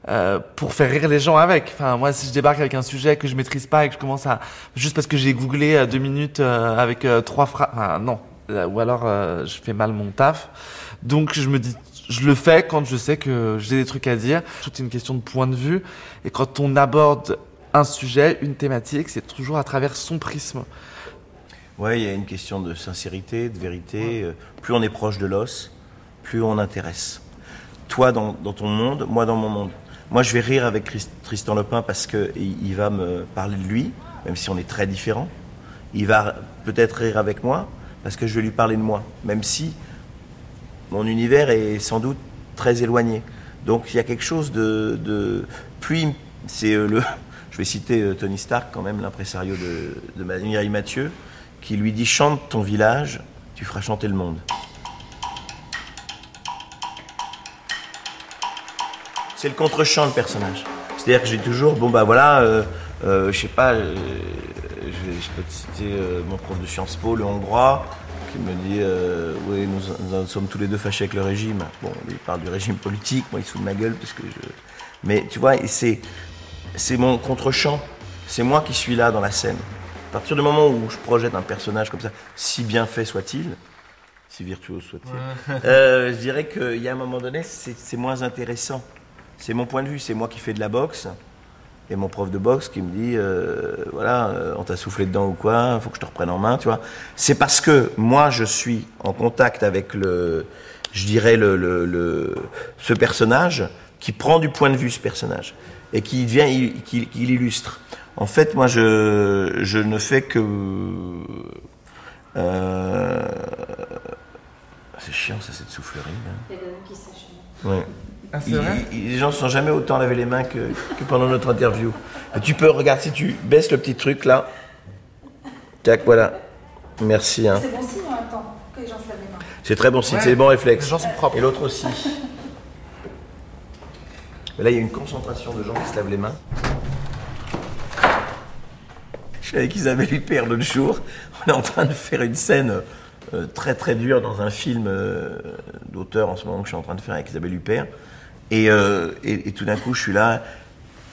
euh, pour faire rire les gens avec. Enfin, moi, si je débarque avec un sujet que je maîtrise pas et que je commence à juste parce que j'ai googlé deux minutes avec trois phrases, enfin, non, ou alors je fais mal mon taf. Donc je me dis, je le fais quand je sais que j'ai des trucs à dire. Tout est une question de point de vue. Et quand on aborde un sujet, une thématique, c'est toujours à travers son prisme. Ouais, il y a une question de sincérité, de vérité. Euh, Plus on est proche de l'os, plus on intéresse. Toi dans, dans ton monde, moi dans mon monde. Moi, je vais rire avec Christ- Tristan Lepin parce que il, il va me parler de lui, même si on est très différents. Il va peut-être rire avec moi parce que je vais lui parler de moi, même si mon univers est sans doute très éloigné. Donc il y a quelque chose de, de plus c'est euh, le vais citer euh, Tony Stark quand même l'impresario de, de Mathieu qui lui dit chante ton village, tu feras chanter le monde. C'est le contre-champ le personnage. C'est-à-dire que j'ai toujours bon bah voilà euh, euh, je sais pas je, peux te citer mon prof de Sciences Po le hongrois qui me dit oui nous, sommes tous les deux fâchés avec le régime. Bon il parle du régime politique, moi il se ma gueule parce que je mais tu vois c'est c'est mon contre-champ. C'est moi qui suis là dans la scène. À partir du moment où je projette un personnage comme ça, si bien fait soit-il, si virtuose soit-il, euh, je dirais qu'il y a un moment donné, c'est moins intéressant. C'est mon point de vue, c'est moi qui fais de la boxe. Et mon prof de boxe qui me dit, euh, voilà, euh, on t'a soufflé dedans ou quoi, faut que je te reprenne en main, tu vois. C'est parce que moi, je suis en contact avec le, je dirais, le, le, le- ce personnage qui prend du point de vue ce personnage et qui vient, il- qui, qui l'illustre. En fait, moi, je, je ne fais que. euh, c'est chiant, ça, cette soufflerie. là. Ouais. Ah, Il- vrai il- les gens ne se sont jamais autant lavé les mains que, que pendant notre interview. Et tu peux, regarde, si tu baisses le petit truc là. Tac, voilà. Merci. Hein. C'est bon signe en même temps que les gens se lavent les mains. C'est très bon signe, Ouais. c'est des bons réflexes. Les gens sont propres. Et l'autre aussi. Là, il y a une concentration de gens qui se lavent les mains. Je suis avec Isabelle Huppert l'autre jour. On est en train de faire une scène euh, très très dure dans un film euh, d'auteur en ce moment que je suis en train de faire avec Isabelle Huppert. Et, euh, et, tout d'un coup, je suis là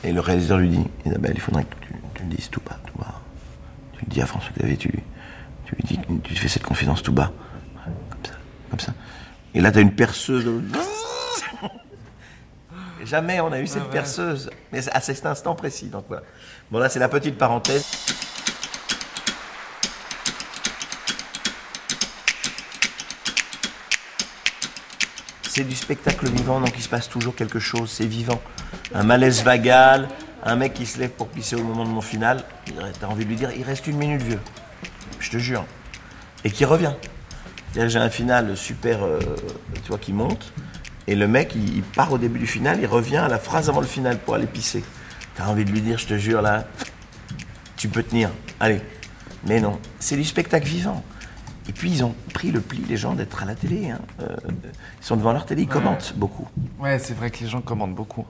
et le réalisateur lui dit Isabelle, il faudrait que tu, le dises tout bas, tout bas. Tu le dis à François Xavier, tu, lui- dis, tu fais cette confidence tout bas. Comme ça, comme ça. Et là, tu as une perceuse. de- Jamais on a eu cette perceuse. Mais à cet instant précis. Donc voilà. Bon, là, c'est la petite parenthèse. C'est du spectacle vivant, donc il se passe toujours quelque chose, c'est vivant. Un malaise vagal, un mec qui se lève pour pisser au moment de mon final, t'as envie de lui dire, il reste une minute vieux. Je te jure. Et qui revient. J'ai un final super, euh, tu vois, qui monte, et le mec, il, il part au début du final, il revient à la phrase avant le final pour aller pisser. T'as envie de lui dire, je te jure, là, tu peux tenir, allez. Mais non, c'est du spectacle vivant. Et puis ils ont pris le pli, les gens, d'être à la télé. hein. Euh, ils sont devant leur télé, ils commentent beaucoup. Ouais, c'est vrai que les gens commandent beaucoup.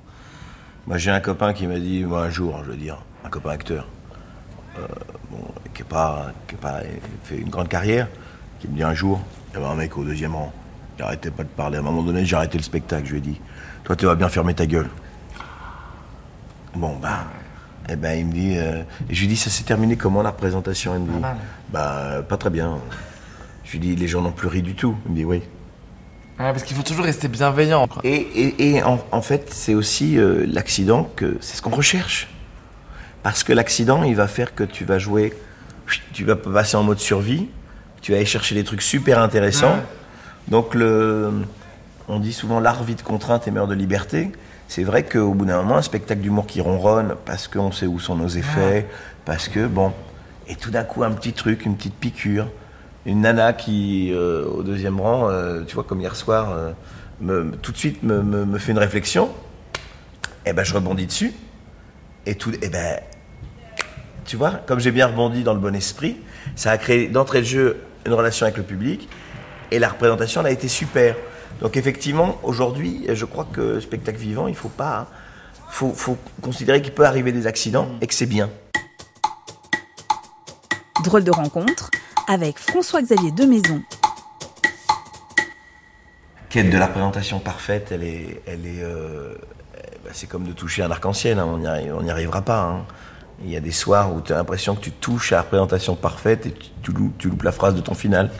Moi, j'ai un copain qui m'a dit, moi, un jour, je veux dire, un copain acteur, euh, bon, qui n'a pas, qui a pas fait une grande carrière, qui me dit un jour, il y avait un mec au deuxième rang, il arrêtait pas de parler. À un moment donné, j'ai arrêté le spectacle, je lui ai dit, toi, tu vas bien fermer ta gueule. Bon, bah, eh ben, il me dit, euh, et je lui dis, ça s'est terminé comment la représentation Il me dit, mal. bah, pas très bien. Je lui dis, les gens n'ont plus ri du tout. Il me dit, oui. Ouais, parce qu'il faut toujours rester bienveillant. quoi. Et, et- et en, en fait, c'est aussi euh, l'accident que c'est ce qu'on recherche. Parce que l'accident, il va faire que tu vas jouer, tu vas passer en mode survie, tu vas aller chercher des trucs super intéressants. Ouais. Donc, le, on dit souvent l'art vit de contrainte et meurt de liberté. C'est vrai qu'au bout d'un moment, un spectacle d'humour qui ronronne parce qu'on sait où sont nos effets, parce que bon, et tout d'un coup, un petit truc, une petite piqûre, une nana qui, euh, au deuxième rang, euh, tu vois, comme hier soir, euh, me- tout de suite me, me- me fait une réflexion, et ben je rebondis dessus, et tout, et ben, tu vois, comme j'ai bien rebondi dans le bon esprit, ça a créé d'entrée de jeu une relation avec le public, et la représentation elle a été super. Donc effectivement, aujourd'hui, je crois que spectacle vivant, il faut pas, hein, faut, faut considérer qu'il peut arriver des accidents et que c'est bien. Drôle de rencontre avec François-Xavier Demaison. quête de la représentation parfaite, elle est, elle est, euh, eh ben, c'est comme de toucher un arc-en-ciel. hein, on n'y arri- on n'y arrivera pas. hein. Il y a des soirs où tu as l'impression que tu touches à la représentation parfaite et tu, tu loupes, tu loupes la phrase de ton final.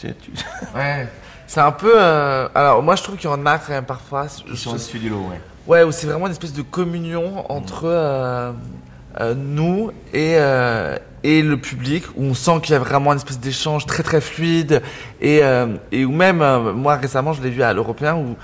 Tu sais, tu... [laughs] Ouais. C'est un peu. euh, Alors, moi, je trouve qu'il y en a quand même parfois. Ils sont au-dessus du lot, ouais. Ouais, où c'est vraiment une espèce de communion entre euh, euh, nous et, et le public, où on sent qu'il y a vraiment une espèce d'échange très très fluide, et, et où même, moi récemment, je l'ai vu à l'Européen, où,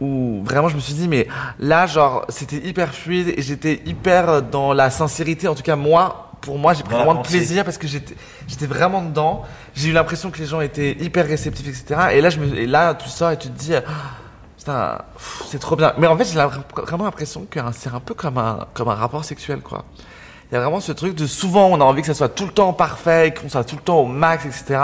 où vraiment je me suis dit, mais là, genre, c'était hyper fluide, et j'étais hyper dans la sincérité, en tout cas moi, pour moi, j'ai pris vraiment de plaisir parce que j'étais, j'étais vraiment dedans. J'ai eu l'impression que les gens étaient hyper réceptifs, etc. Et là, je me, et là, tu sors et tu te dis, ah, c'est trop bien. Mais en fait, j'ai vraiment l'impression que hein, c'est un peu comme un, comme un rapport sexuel, quoi. Il y a vraiment ce truc de souvent, on a envie que ça soit tout le temps parfait, qu'on soit tout le temps au max, etc.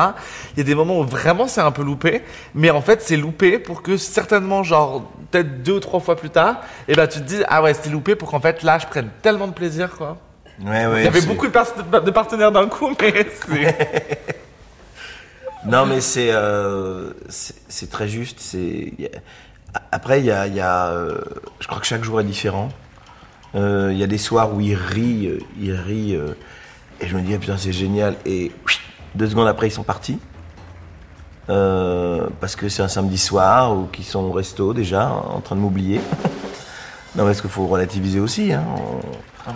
Il y a des moments où vraiment c'est un peu loupé, mais en fait, c'est loupé pour que certainement, genre, peut-être deux ou trois fois plus tard, et ben tu te dis, ah ouais, c'était loupé pour qu'en fait, là, je prenne tellement de plaisir, quoi. Ouais, ouais, Il y avait beaucoup de, partenaires d'un coup, mais c'est. Non, mais c'est euh, c'est très juste. C'est après il y a, il y a euh, je crois que chaque jour est différent. Euh, Il y a des soirs où il rit, euh, il rit, euh, et je me dis ah, putain c'est génial. Et deux secondes après ils sont partis Euh, parce que c'est un samedi soir ou qu'ils sont au resto déjà en train de m'oublier. non, parce qu'il faut relativiser aussi. Hein. On-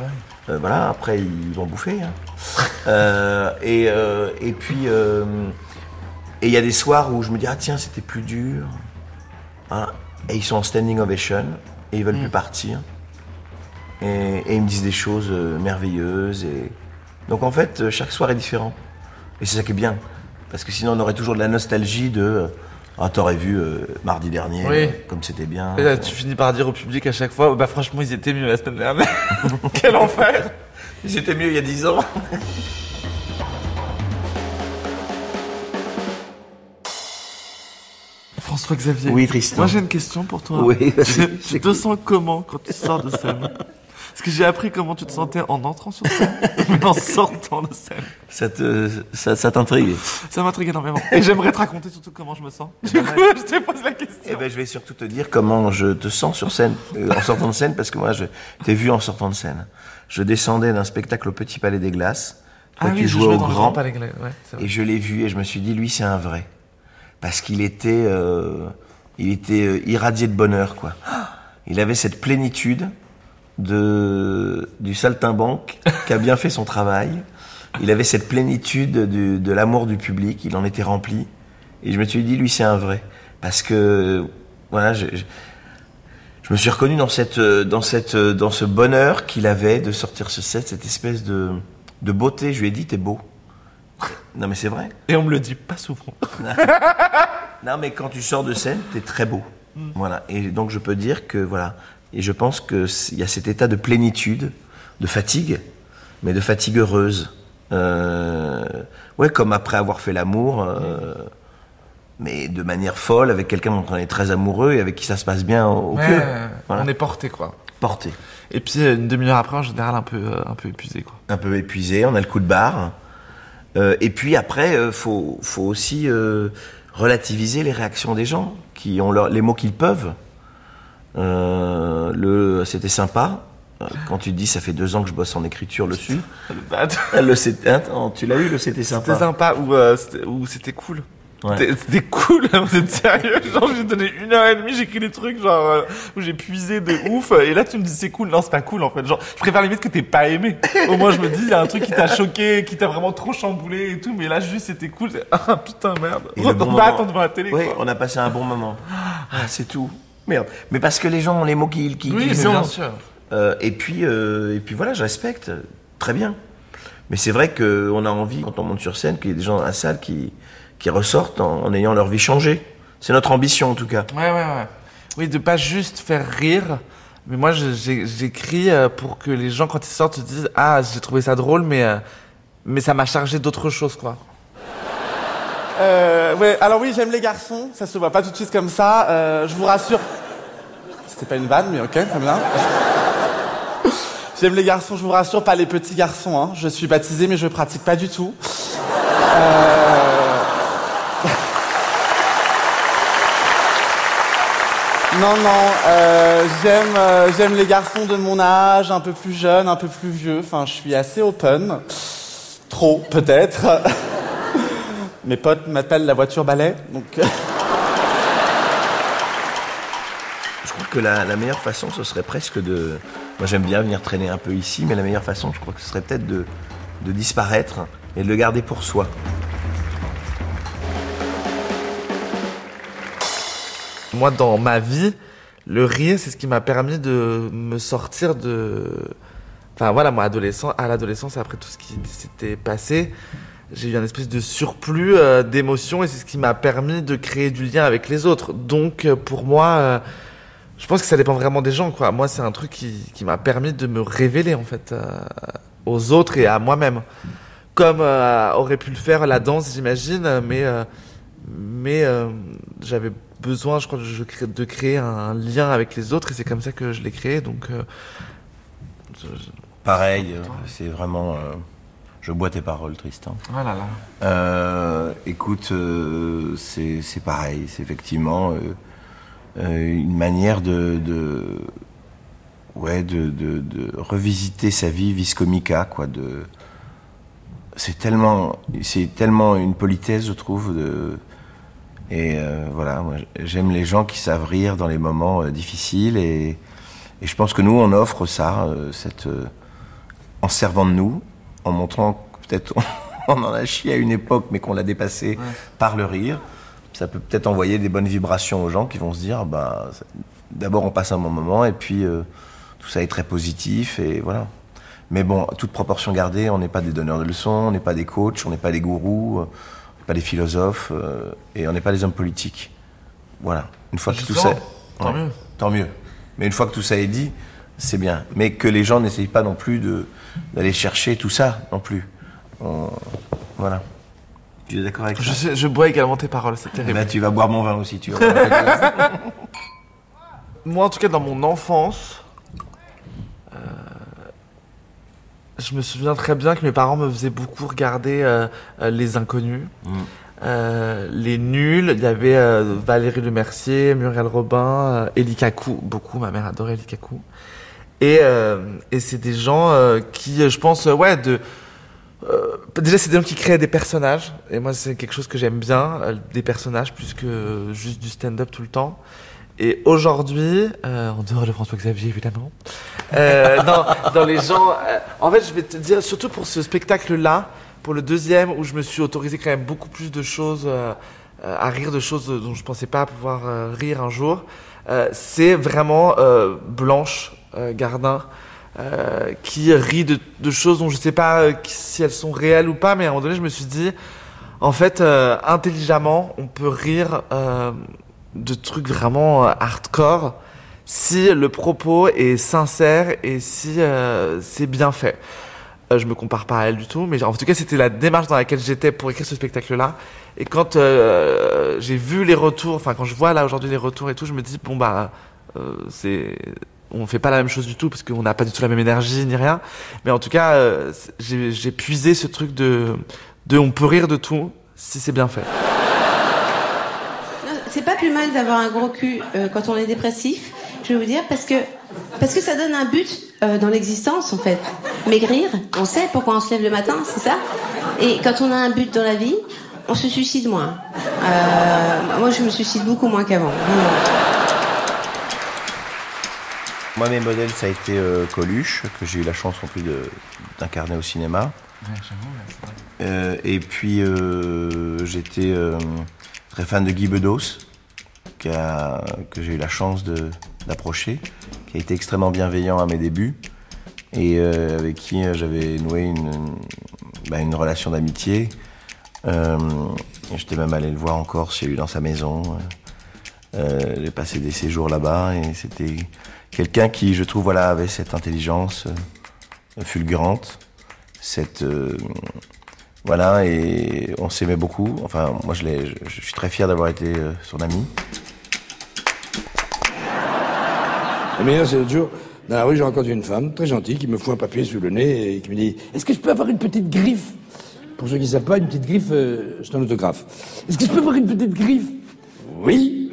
euh, voilà, après ils vont bouffer. hein. [laughs] Euh, et, euh, et puis, euh, et il y a des soirs où je me dis, ah tiens, c'était plus dur. Hein. Et ils sont en standing ovation et ils veulent plus partir. Et, et ils me disent des choses merveilleuses. Et... Donc en fait, chaque soir est différent. Et c'est ça qui est bien. Parce que sinon, on aurait toujours de la nostalgie de. Ah, t'aurais vu euh, mardi dernier, Oui. euh, comme c'était bien. Et là, tu finis par dire au public à chaque fois, bah franchement, ils étaient mieux la semaine dernière. [laughs] Quel enfer C'était mieux il y a 10 ans. François Xavier. Oui, Tristan. Moi, j'ai une question pour toi. Oui, vas-y, tu, te sens comment quand tu sors de scène? Parce que j'ai appris comment tu te sentais en entrant sur scène, [laughs] mais en sortant de scène. Ça te- ça- ça t'intrigue Ça m'intrigue énormément. Et j'aimerais te raconter surtout comment je me sens. [laughs] Du coup, je te pose la Eh question. ben, je vais surtout te dire comment je te sens sur scène, euh, en sortant de scène, parce que moi, je t'ai vu en sortant de scène. Je descendais d'un spectacle au Petit Palais des Glaces. Toi, ah tu oui, jouais au grand. Palais ouais. Et je l'ai vu et je me suis dit, lui, c'est un vrai. Parce qu'il était, euh, il était euh, irradié de bonheur, quoi. Il avait cette plénitude de, du saltimbanque [laughs] qui a bien fait son travail. Il avait cette plénitude du- de l'amour du public. Il en était rempli. Et je me suis dit, lui, c'est un vrai. Parce que, voilà, je, je, je me suis reconnu dans cette, dans cette, dans ce bonheur qu'il avait de sortir ce set, cette espèce de, de beauté. Je lui ai dit, t'es beau. Non, mais c'est vrai. Et on me le dit pas souvent. [laughs] Non, mais quand tu sors de scène, t'es très beau. Voilà. Et donc, je peux dire que, voilà. Et je pense qu'il y a cet état de plénitude, de fatigue, mais de fatigue heureuse. Euh, ouais, comme après avoir fait l'amour, euh, mais de manière folle, avec quelqu'un dont on est très amoureux et avec qui ça se passe bien au, au Ouais, cœur. Voilà. On est porté, quoi. porté. Et puis, une demi-heure après, en général, un peu, euh, un peu épuisé, quoi. un peu épuisé, on a le coup de barre. Euh, et puis après, euh, faut, faut aussi euh, relativiser les réactions des gens qui ont leur- les mots qu'ils peuvent. Euh, le, c'était sympa. Euh, Quand tu te dis, ça fait deux ans que je bosse en écriture dessus. Le [laughs] bad. Le, c'était- attends, tu l'as eu, le c'était sympa. C'était sympa ou, euh, c'était- ou c'était cool. Ouais. C'était cool, [laughs] vous êtes sérieux? Genre, j'ai donné une heure et demie, j'ai écrit des trucs, genre, euh, où j'ai puisé de ouf, et là, tu me dis c'est cool. Non, c'est pas cool, en fait. Genre, je préfère limite que t'aies pas aimé. Au moins, je me dis, il y a un truc qui t'a choqué, qui t'a vraiment trop chamboulé et tout, mais là, juste, c'était cool. [laughs] Ah, putain, merde. On va attendre devant la télé, Oui, quoi. on a passé un bon moment. Ah, c'est tout. Merde. Mais parce que les gens ont les mots qu'ils qu'ils Oui, ont. bien sûr. Euh, et puis, euh, et puis voilà, je respecte. Très bien. Mais c'est vrai qu'on a envie, quand on monte sur scène, qu'il y ait des gens dans la salle qui, qui ressortent en, en ayant leur vie changée. C'est notre ambition, en tout cas. Ouais, ouais, ouais. Oui, de pas juste faire rire. Mais moi, j'écris euh, pour que les gens, quand ils sortent, se disent Ah, j'ai trouvé ça drôle, mais, mais ça m'a chargé d'autres choses, quoi. Euh, ouais, alors oui, j'aime les garçons, ça se voit pas tout de suite comme ça. Euh, je vous rassure. C'était pas une vanne, mais ok, très bien. J'aime les garçons, je vous rassure, pas les petits garçons. Hein. Je suis baptisé, mais je pratique pas du tout. Euh, Non, non, euh, j'aime, euh, j'aime les garçons de mon âge, un peu plus jeunes, un peu plus vieux. Enfin, je suis assez open. Trop, peut-être. Mes potes m'appellent la voiture balai, donc. euh, Je crois que la, meilleure façon, ce serait presque de. Moi, j'aime bien venir traîner un peu ici, mais la meilleure façon, je crois que ce serait peut-être de, de disparaître et de le garder pour soi. Moi, dans ma vie, le rire, c'est ce qui m'a permis de me sortir de. Enfin, voilà, moi, adolescent, à l'adolescence, après tout ce qui s'était passé, j'ai eu un espèce de surplus euh, d'émotions et c'est ce qui m'a permis de créer du lien avec les autres. Donc, euh, pour moi, euh, je pense que ça dépend vraiment des gens, quoi. Moi, c'est un truc qui, qui m'a permis de me révéler, en fait, euh, aux autres et à moi-même. Comme euh, aurait pu le faire la danse, j'imagine, mais, euh, mais euh, j'avais besoin, je crois, de, créer un lien avec les autres et c'est comme ça que je l'ai créé. Donc, euh, je- je- Pareil, c'est vraiment. euh, je bois tes paroles, Tristan. voilà là. Euh, écoute, euh, c'est c'est pareil, c'est effectivement une manière de, de ouais de, de, de revisiter sa vie vis comica quoi. De c'est tellement c'est tellement une politesse je trouve de et euh, voilà j'aime les gens qui savent rire dans les moments euh, difficiles et, et je pense que nous on offre ça euh, cette euh, en servant de nous en montrant peut-être [laughs] on en a chié à une époque, mais qu'on l'a dépassé par le rire. Ça peut peut-être envoyer des bonnes vibrations aux gens qui vont se dire, bah, d'abord on passe un bon moment, et puis euh, tout ça est très positif, et voilà. Mais bon, toute proportion gardée, on n'est pas des donneurs de leçons, on n'est pas des coachs, on n'est pas des gourous, euh, on n'est pas des philosophes, euh, et on n'est pas des hommes politiques. Voilà. Une fois que tout ça, tant mieux. tant mieux. Mais une fois que tout ça est dit, c'est bien. Mais que les gens n'essayent pas non plus d'aller chercher tout ça non plus. On- Voilà. Tu es d'accord avec ça Je, sais- je bois également tes paroles, c'est terrible. ben, tu vas boire mon vin aussi, tu vois. [laughs] Moi, en tout cas, dans mon enfance, euh, je me souviens très bien que mes parents me faisaient beaucoup regarder euh, euh, Les Inconnus, Mm. euh, Les Nuls. Il y avait Valérie Lemercier, Muriel Robin, Elie Kakou. Beaucoup, ma mère adorait Elie Kakou. Et, et c'est des gens qui, je pense, ouais, de... euh, déjà, c'est des gens qui créent des personnages. Et moi, c'est quelque chose que j'aime bien, euh, des personnages, plus que juste du stand-up tout le temps. Et aujourd'hui, euh, en dehors de François Xavier évidemment, euh, dans, dans les gens, en fait je vais te dire, surtout pour ce spectacle-là, pour le deuxième où je me suis autorisé quand même beaucoup plus de choses, à rire de choses dont je pensais pas pouvoir rire un jour, c'est vraiment Blanche Gardin. Euh, qui rit de, choses dont je sais pas euh, si elles sont réelles ou pas, mais à un moment donné, je me suis dit, en fait, euh, intelligemment, on peut rire de trucs vraiment hardcore si le propos est sincère et si c'est bien fait. Je me compare pas à elle du tout, mais en tout cas, c'était la démarche dans laquelle j'étais pour écrire ce spectacle-là. Et quand j'ai vu les retours, enfin quand je vois là aujourd'hui les retours et tout, je me dis bon bah c'est on fait pas la même chose du tout parce qu'on n'a pas du tout la même énergie ni rien. Mais en tout cas, euh, j'ai puisé ce truc de de on peut rire de tout si c'est bien fait. C'est pas plus mal d'avoir un gros cul euh, quand on est dépressif, je vais vous dire, parce que, parce que ça donne un but euh, dans l'existence, en fait. Maigrir, on sait pourquoi on se lève le matin, c'est ça Et quand on a un but dans la vie, on se suicide moins. Moi, je me suicide beaucoup moins qu'avant. Moi, mes modèles, ça a été euh, Coluche, que j'ai eu la chance en plus d'incarner au cinéma. Euh, et puis, euh, j'étais très fan de Guy Bedos, qui a- que j'ai eu la chance d'approcher, qui a été extrêmement bienveillant à mes débuts, et avec qui j'avais noué une, bah, une relation d'amitié. J'étais même allé le voir encore chez lui dans sa maison. J'ai passé des séjours là-bas et c'était quelqu'un qui, je trouve, voilà, avait cette intelligence euh, fulgurante, cette euh, voilà, et on s'aimait beaucoup. Enfin, moi, je, je, je suis très fier d'avoir été euh, son ami. Le meilleur, c'est l'autre jour, dans la rue, j'ai rencontré une femme très gentille qui me fout un papier sous le nez et qui me dit Est-ce que je peux avoir une petite griffe? Pour ceux qui ne savent pas, une petite griffe, euh, c'est un autographe. Est-ce que je peux avoir une petite griffe? Oui.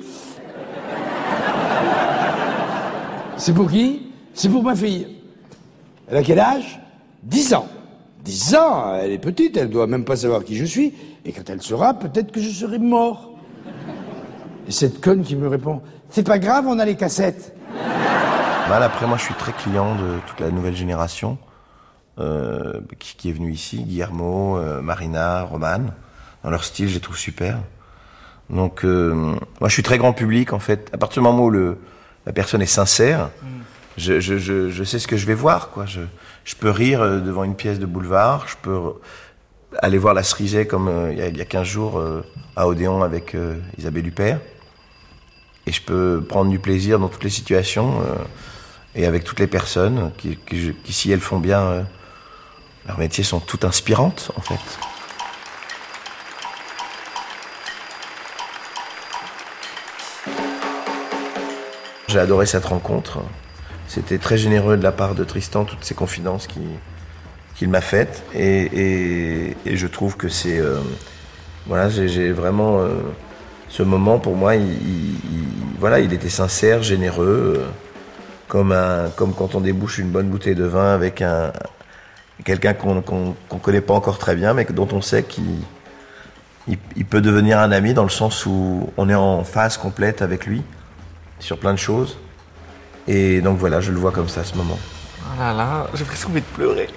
C'est pour qui? C'est pour ma fille. Elle a quel âge? 10 ans. 10 ans, elle est petite, elle doit même pas savoir qui je suis. Et quand elle sera, peut-être que je serai mort. Et cette conne qui me répond C'est pas grave, on a les cassettes. Mal après, moi, je suis très client de toute la nouvelle génération euh, qui, qui est venue ici, Guillermo, euh, Marina, Roman. Dans leur style, je les trouve super. Donc, euh, moi, je suis très grand public, en fait. À partir du moment où le, la personne est sincère, je, je, je, je sais ce que je vais voir, quoi. Je, je peux rire euh, devant une pièce de boulevard, je peux euh, aller voir la Cerisay comme euh, il y, a, il y a 15 jours euh, à Odéon avec euh, Isabelle Huppert. Et je peux prendre du plaisir dans toutes les situations et avec toutes les personnes qui, qui, si elles font bien euh, leur métier, sont toutes inspirantes, en fait. J'ai adoré cette rencontre. C'était très généreux de la part de Tristan, toutes ces confidences qu'il m'a faites. Et, je trouve que c'est. euh, voilà, j'ai vraiment. euh, ce moment, pour moi, il, il- il- voilà, il était sincère, généreux, euh, comme, comme quand on débouche une bonne bouteille de vin avec un quelqu'un qu'on qu'on connaît pas encore très bien, mais dont on sait qu'il il, il peut devenir un ami dans le sens où on est en phase complète avec lui sur plein de choses. Et donc voilà, je le vois comme ça à ce moment. Oh là là, j'ai presque envie de pleurer.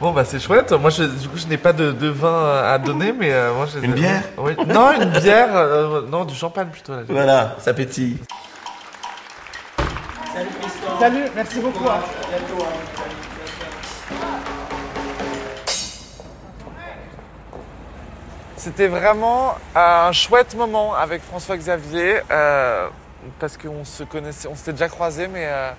Bon bah c'est chouette. Moi je, du coup je n'ai pas de, de vin à donner, mais euh, moi j'ai Une bière Oui. Non une bière, euh, non du champagne plutôt. Là. Voilà, ça pétille. Salut, merci beaucoup. hein. C'était vraiment un chouette moment avec François Xavier euh, parce qu'on se connaissait, on s'était déjà croisés, mais euh,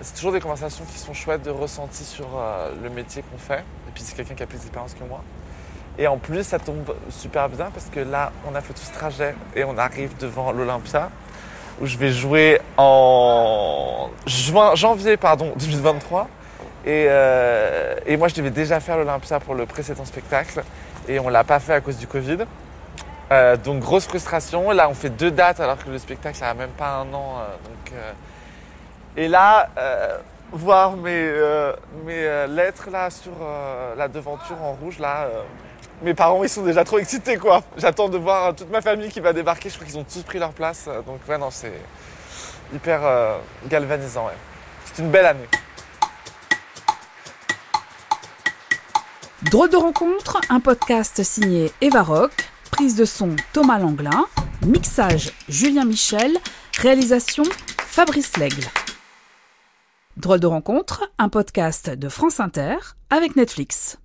c'est toujours des conversations qui sont chouettes de ressenti sur euh, le métier qu'on fait. Et puis c'est quelqu'un qui a plus d'expérience que moi. Et en plus, ça tombe super bien parce que là, on a fait tout ce trajet et on arrive devant l'Olympia où je vais jouer en juin, janvier pardon, [laughs] 2023. Et, euh, et moi, je devais déjà faire l'Olympia pour le précédent spectacle et on l'a pas fait à cause du Covid. Euh, donc grosse frustration. Là, on fait deux dates alors que le spectacle a même pas un an. euh, euh, Et là, voir mes, mes lettres là sur la devanture en rouge là. mes parents, ils sont déjà trop excités, quoi. J'attends de voir toute ma famille qui va débarquer. Je crois qu'ils ont tous pris leur place. Donc, ouais, non, c'est hyper galvanisant. C'est une belle année. Drôle de rencontre, un podcast signé Eva Rock, prise de son Thomas Langlin, mixage Julien Michel, réalisation Fabrice Lègle. Drôle de rencontre, un podcast de France Inter avec Netflix.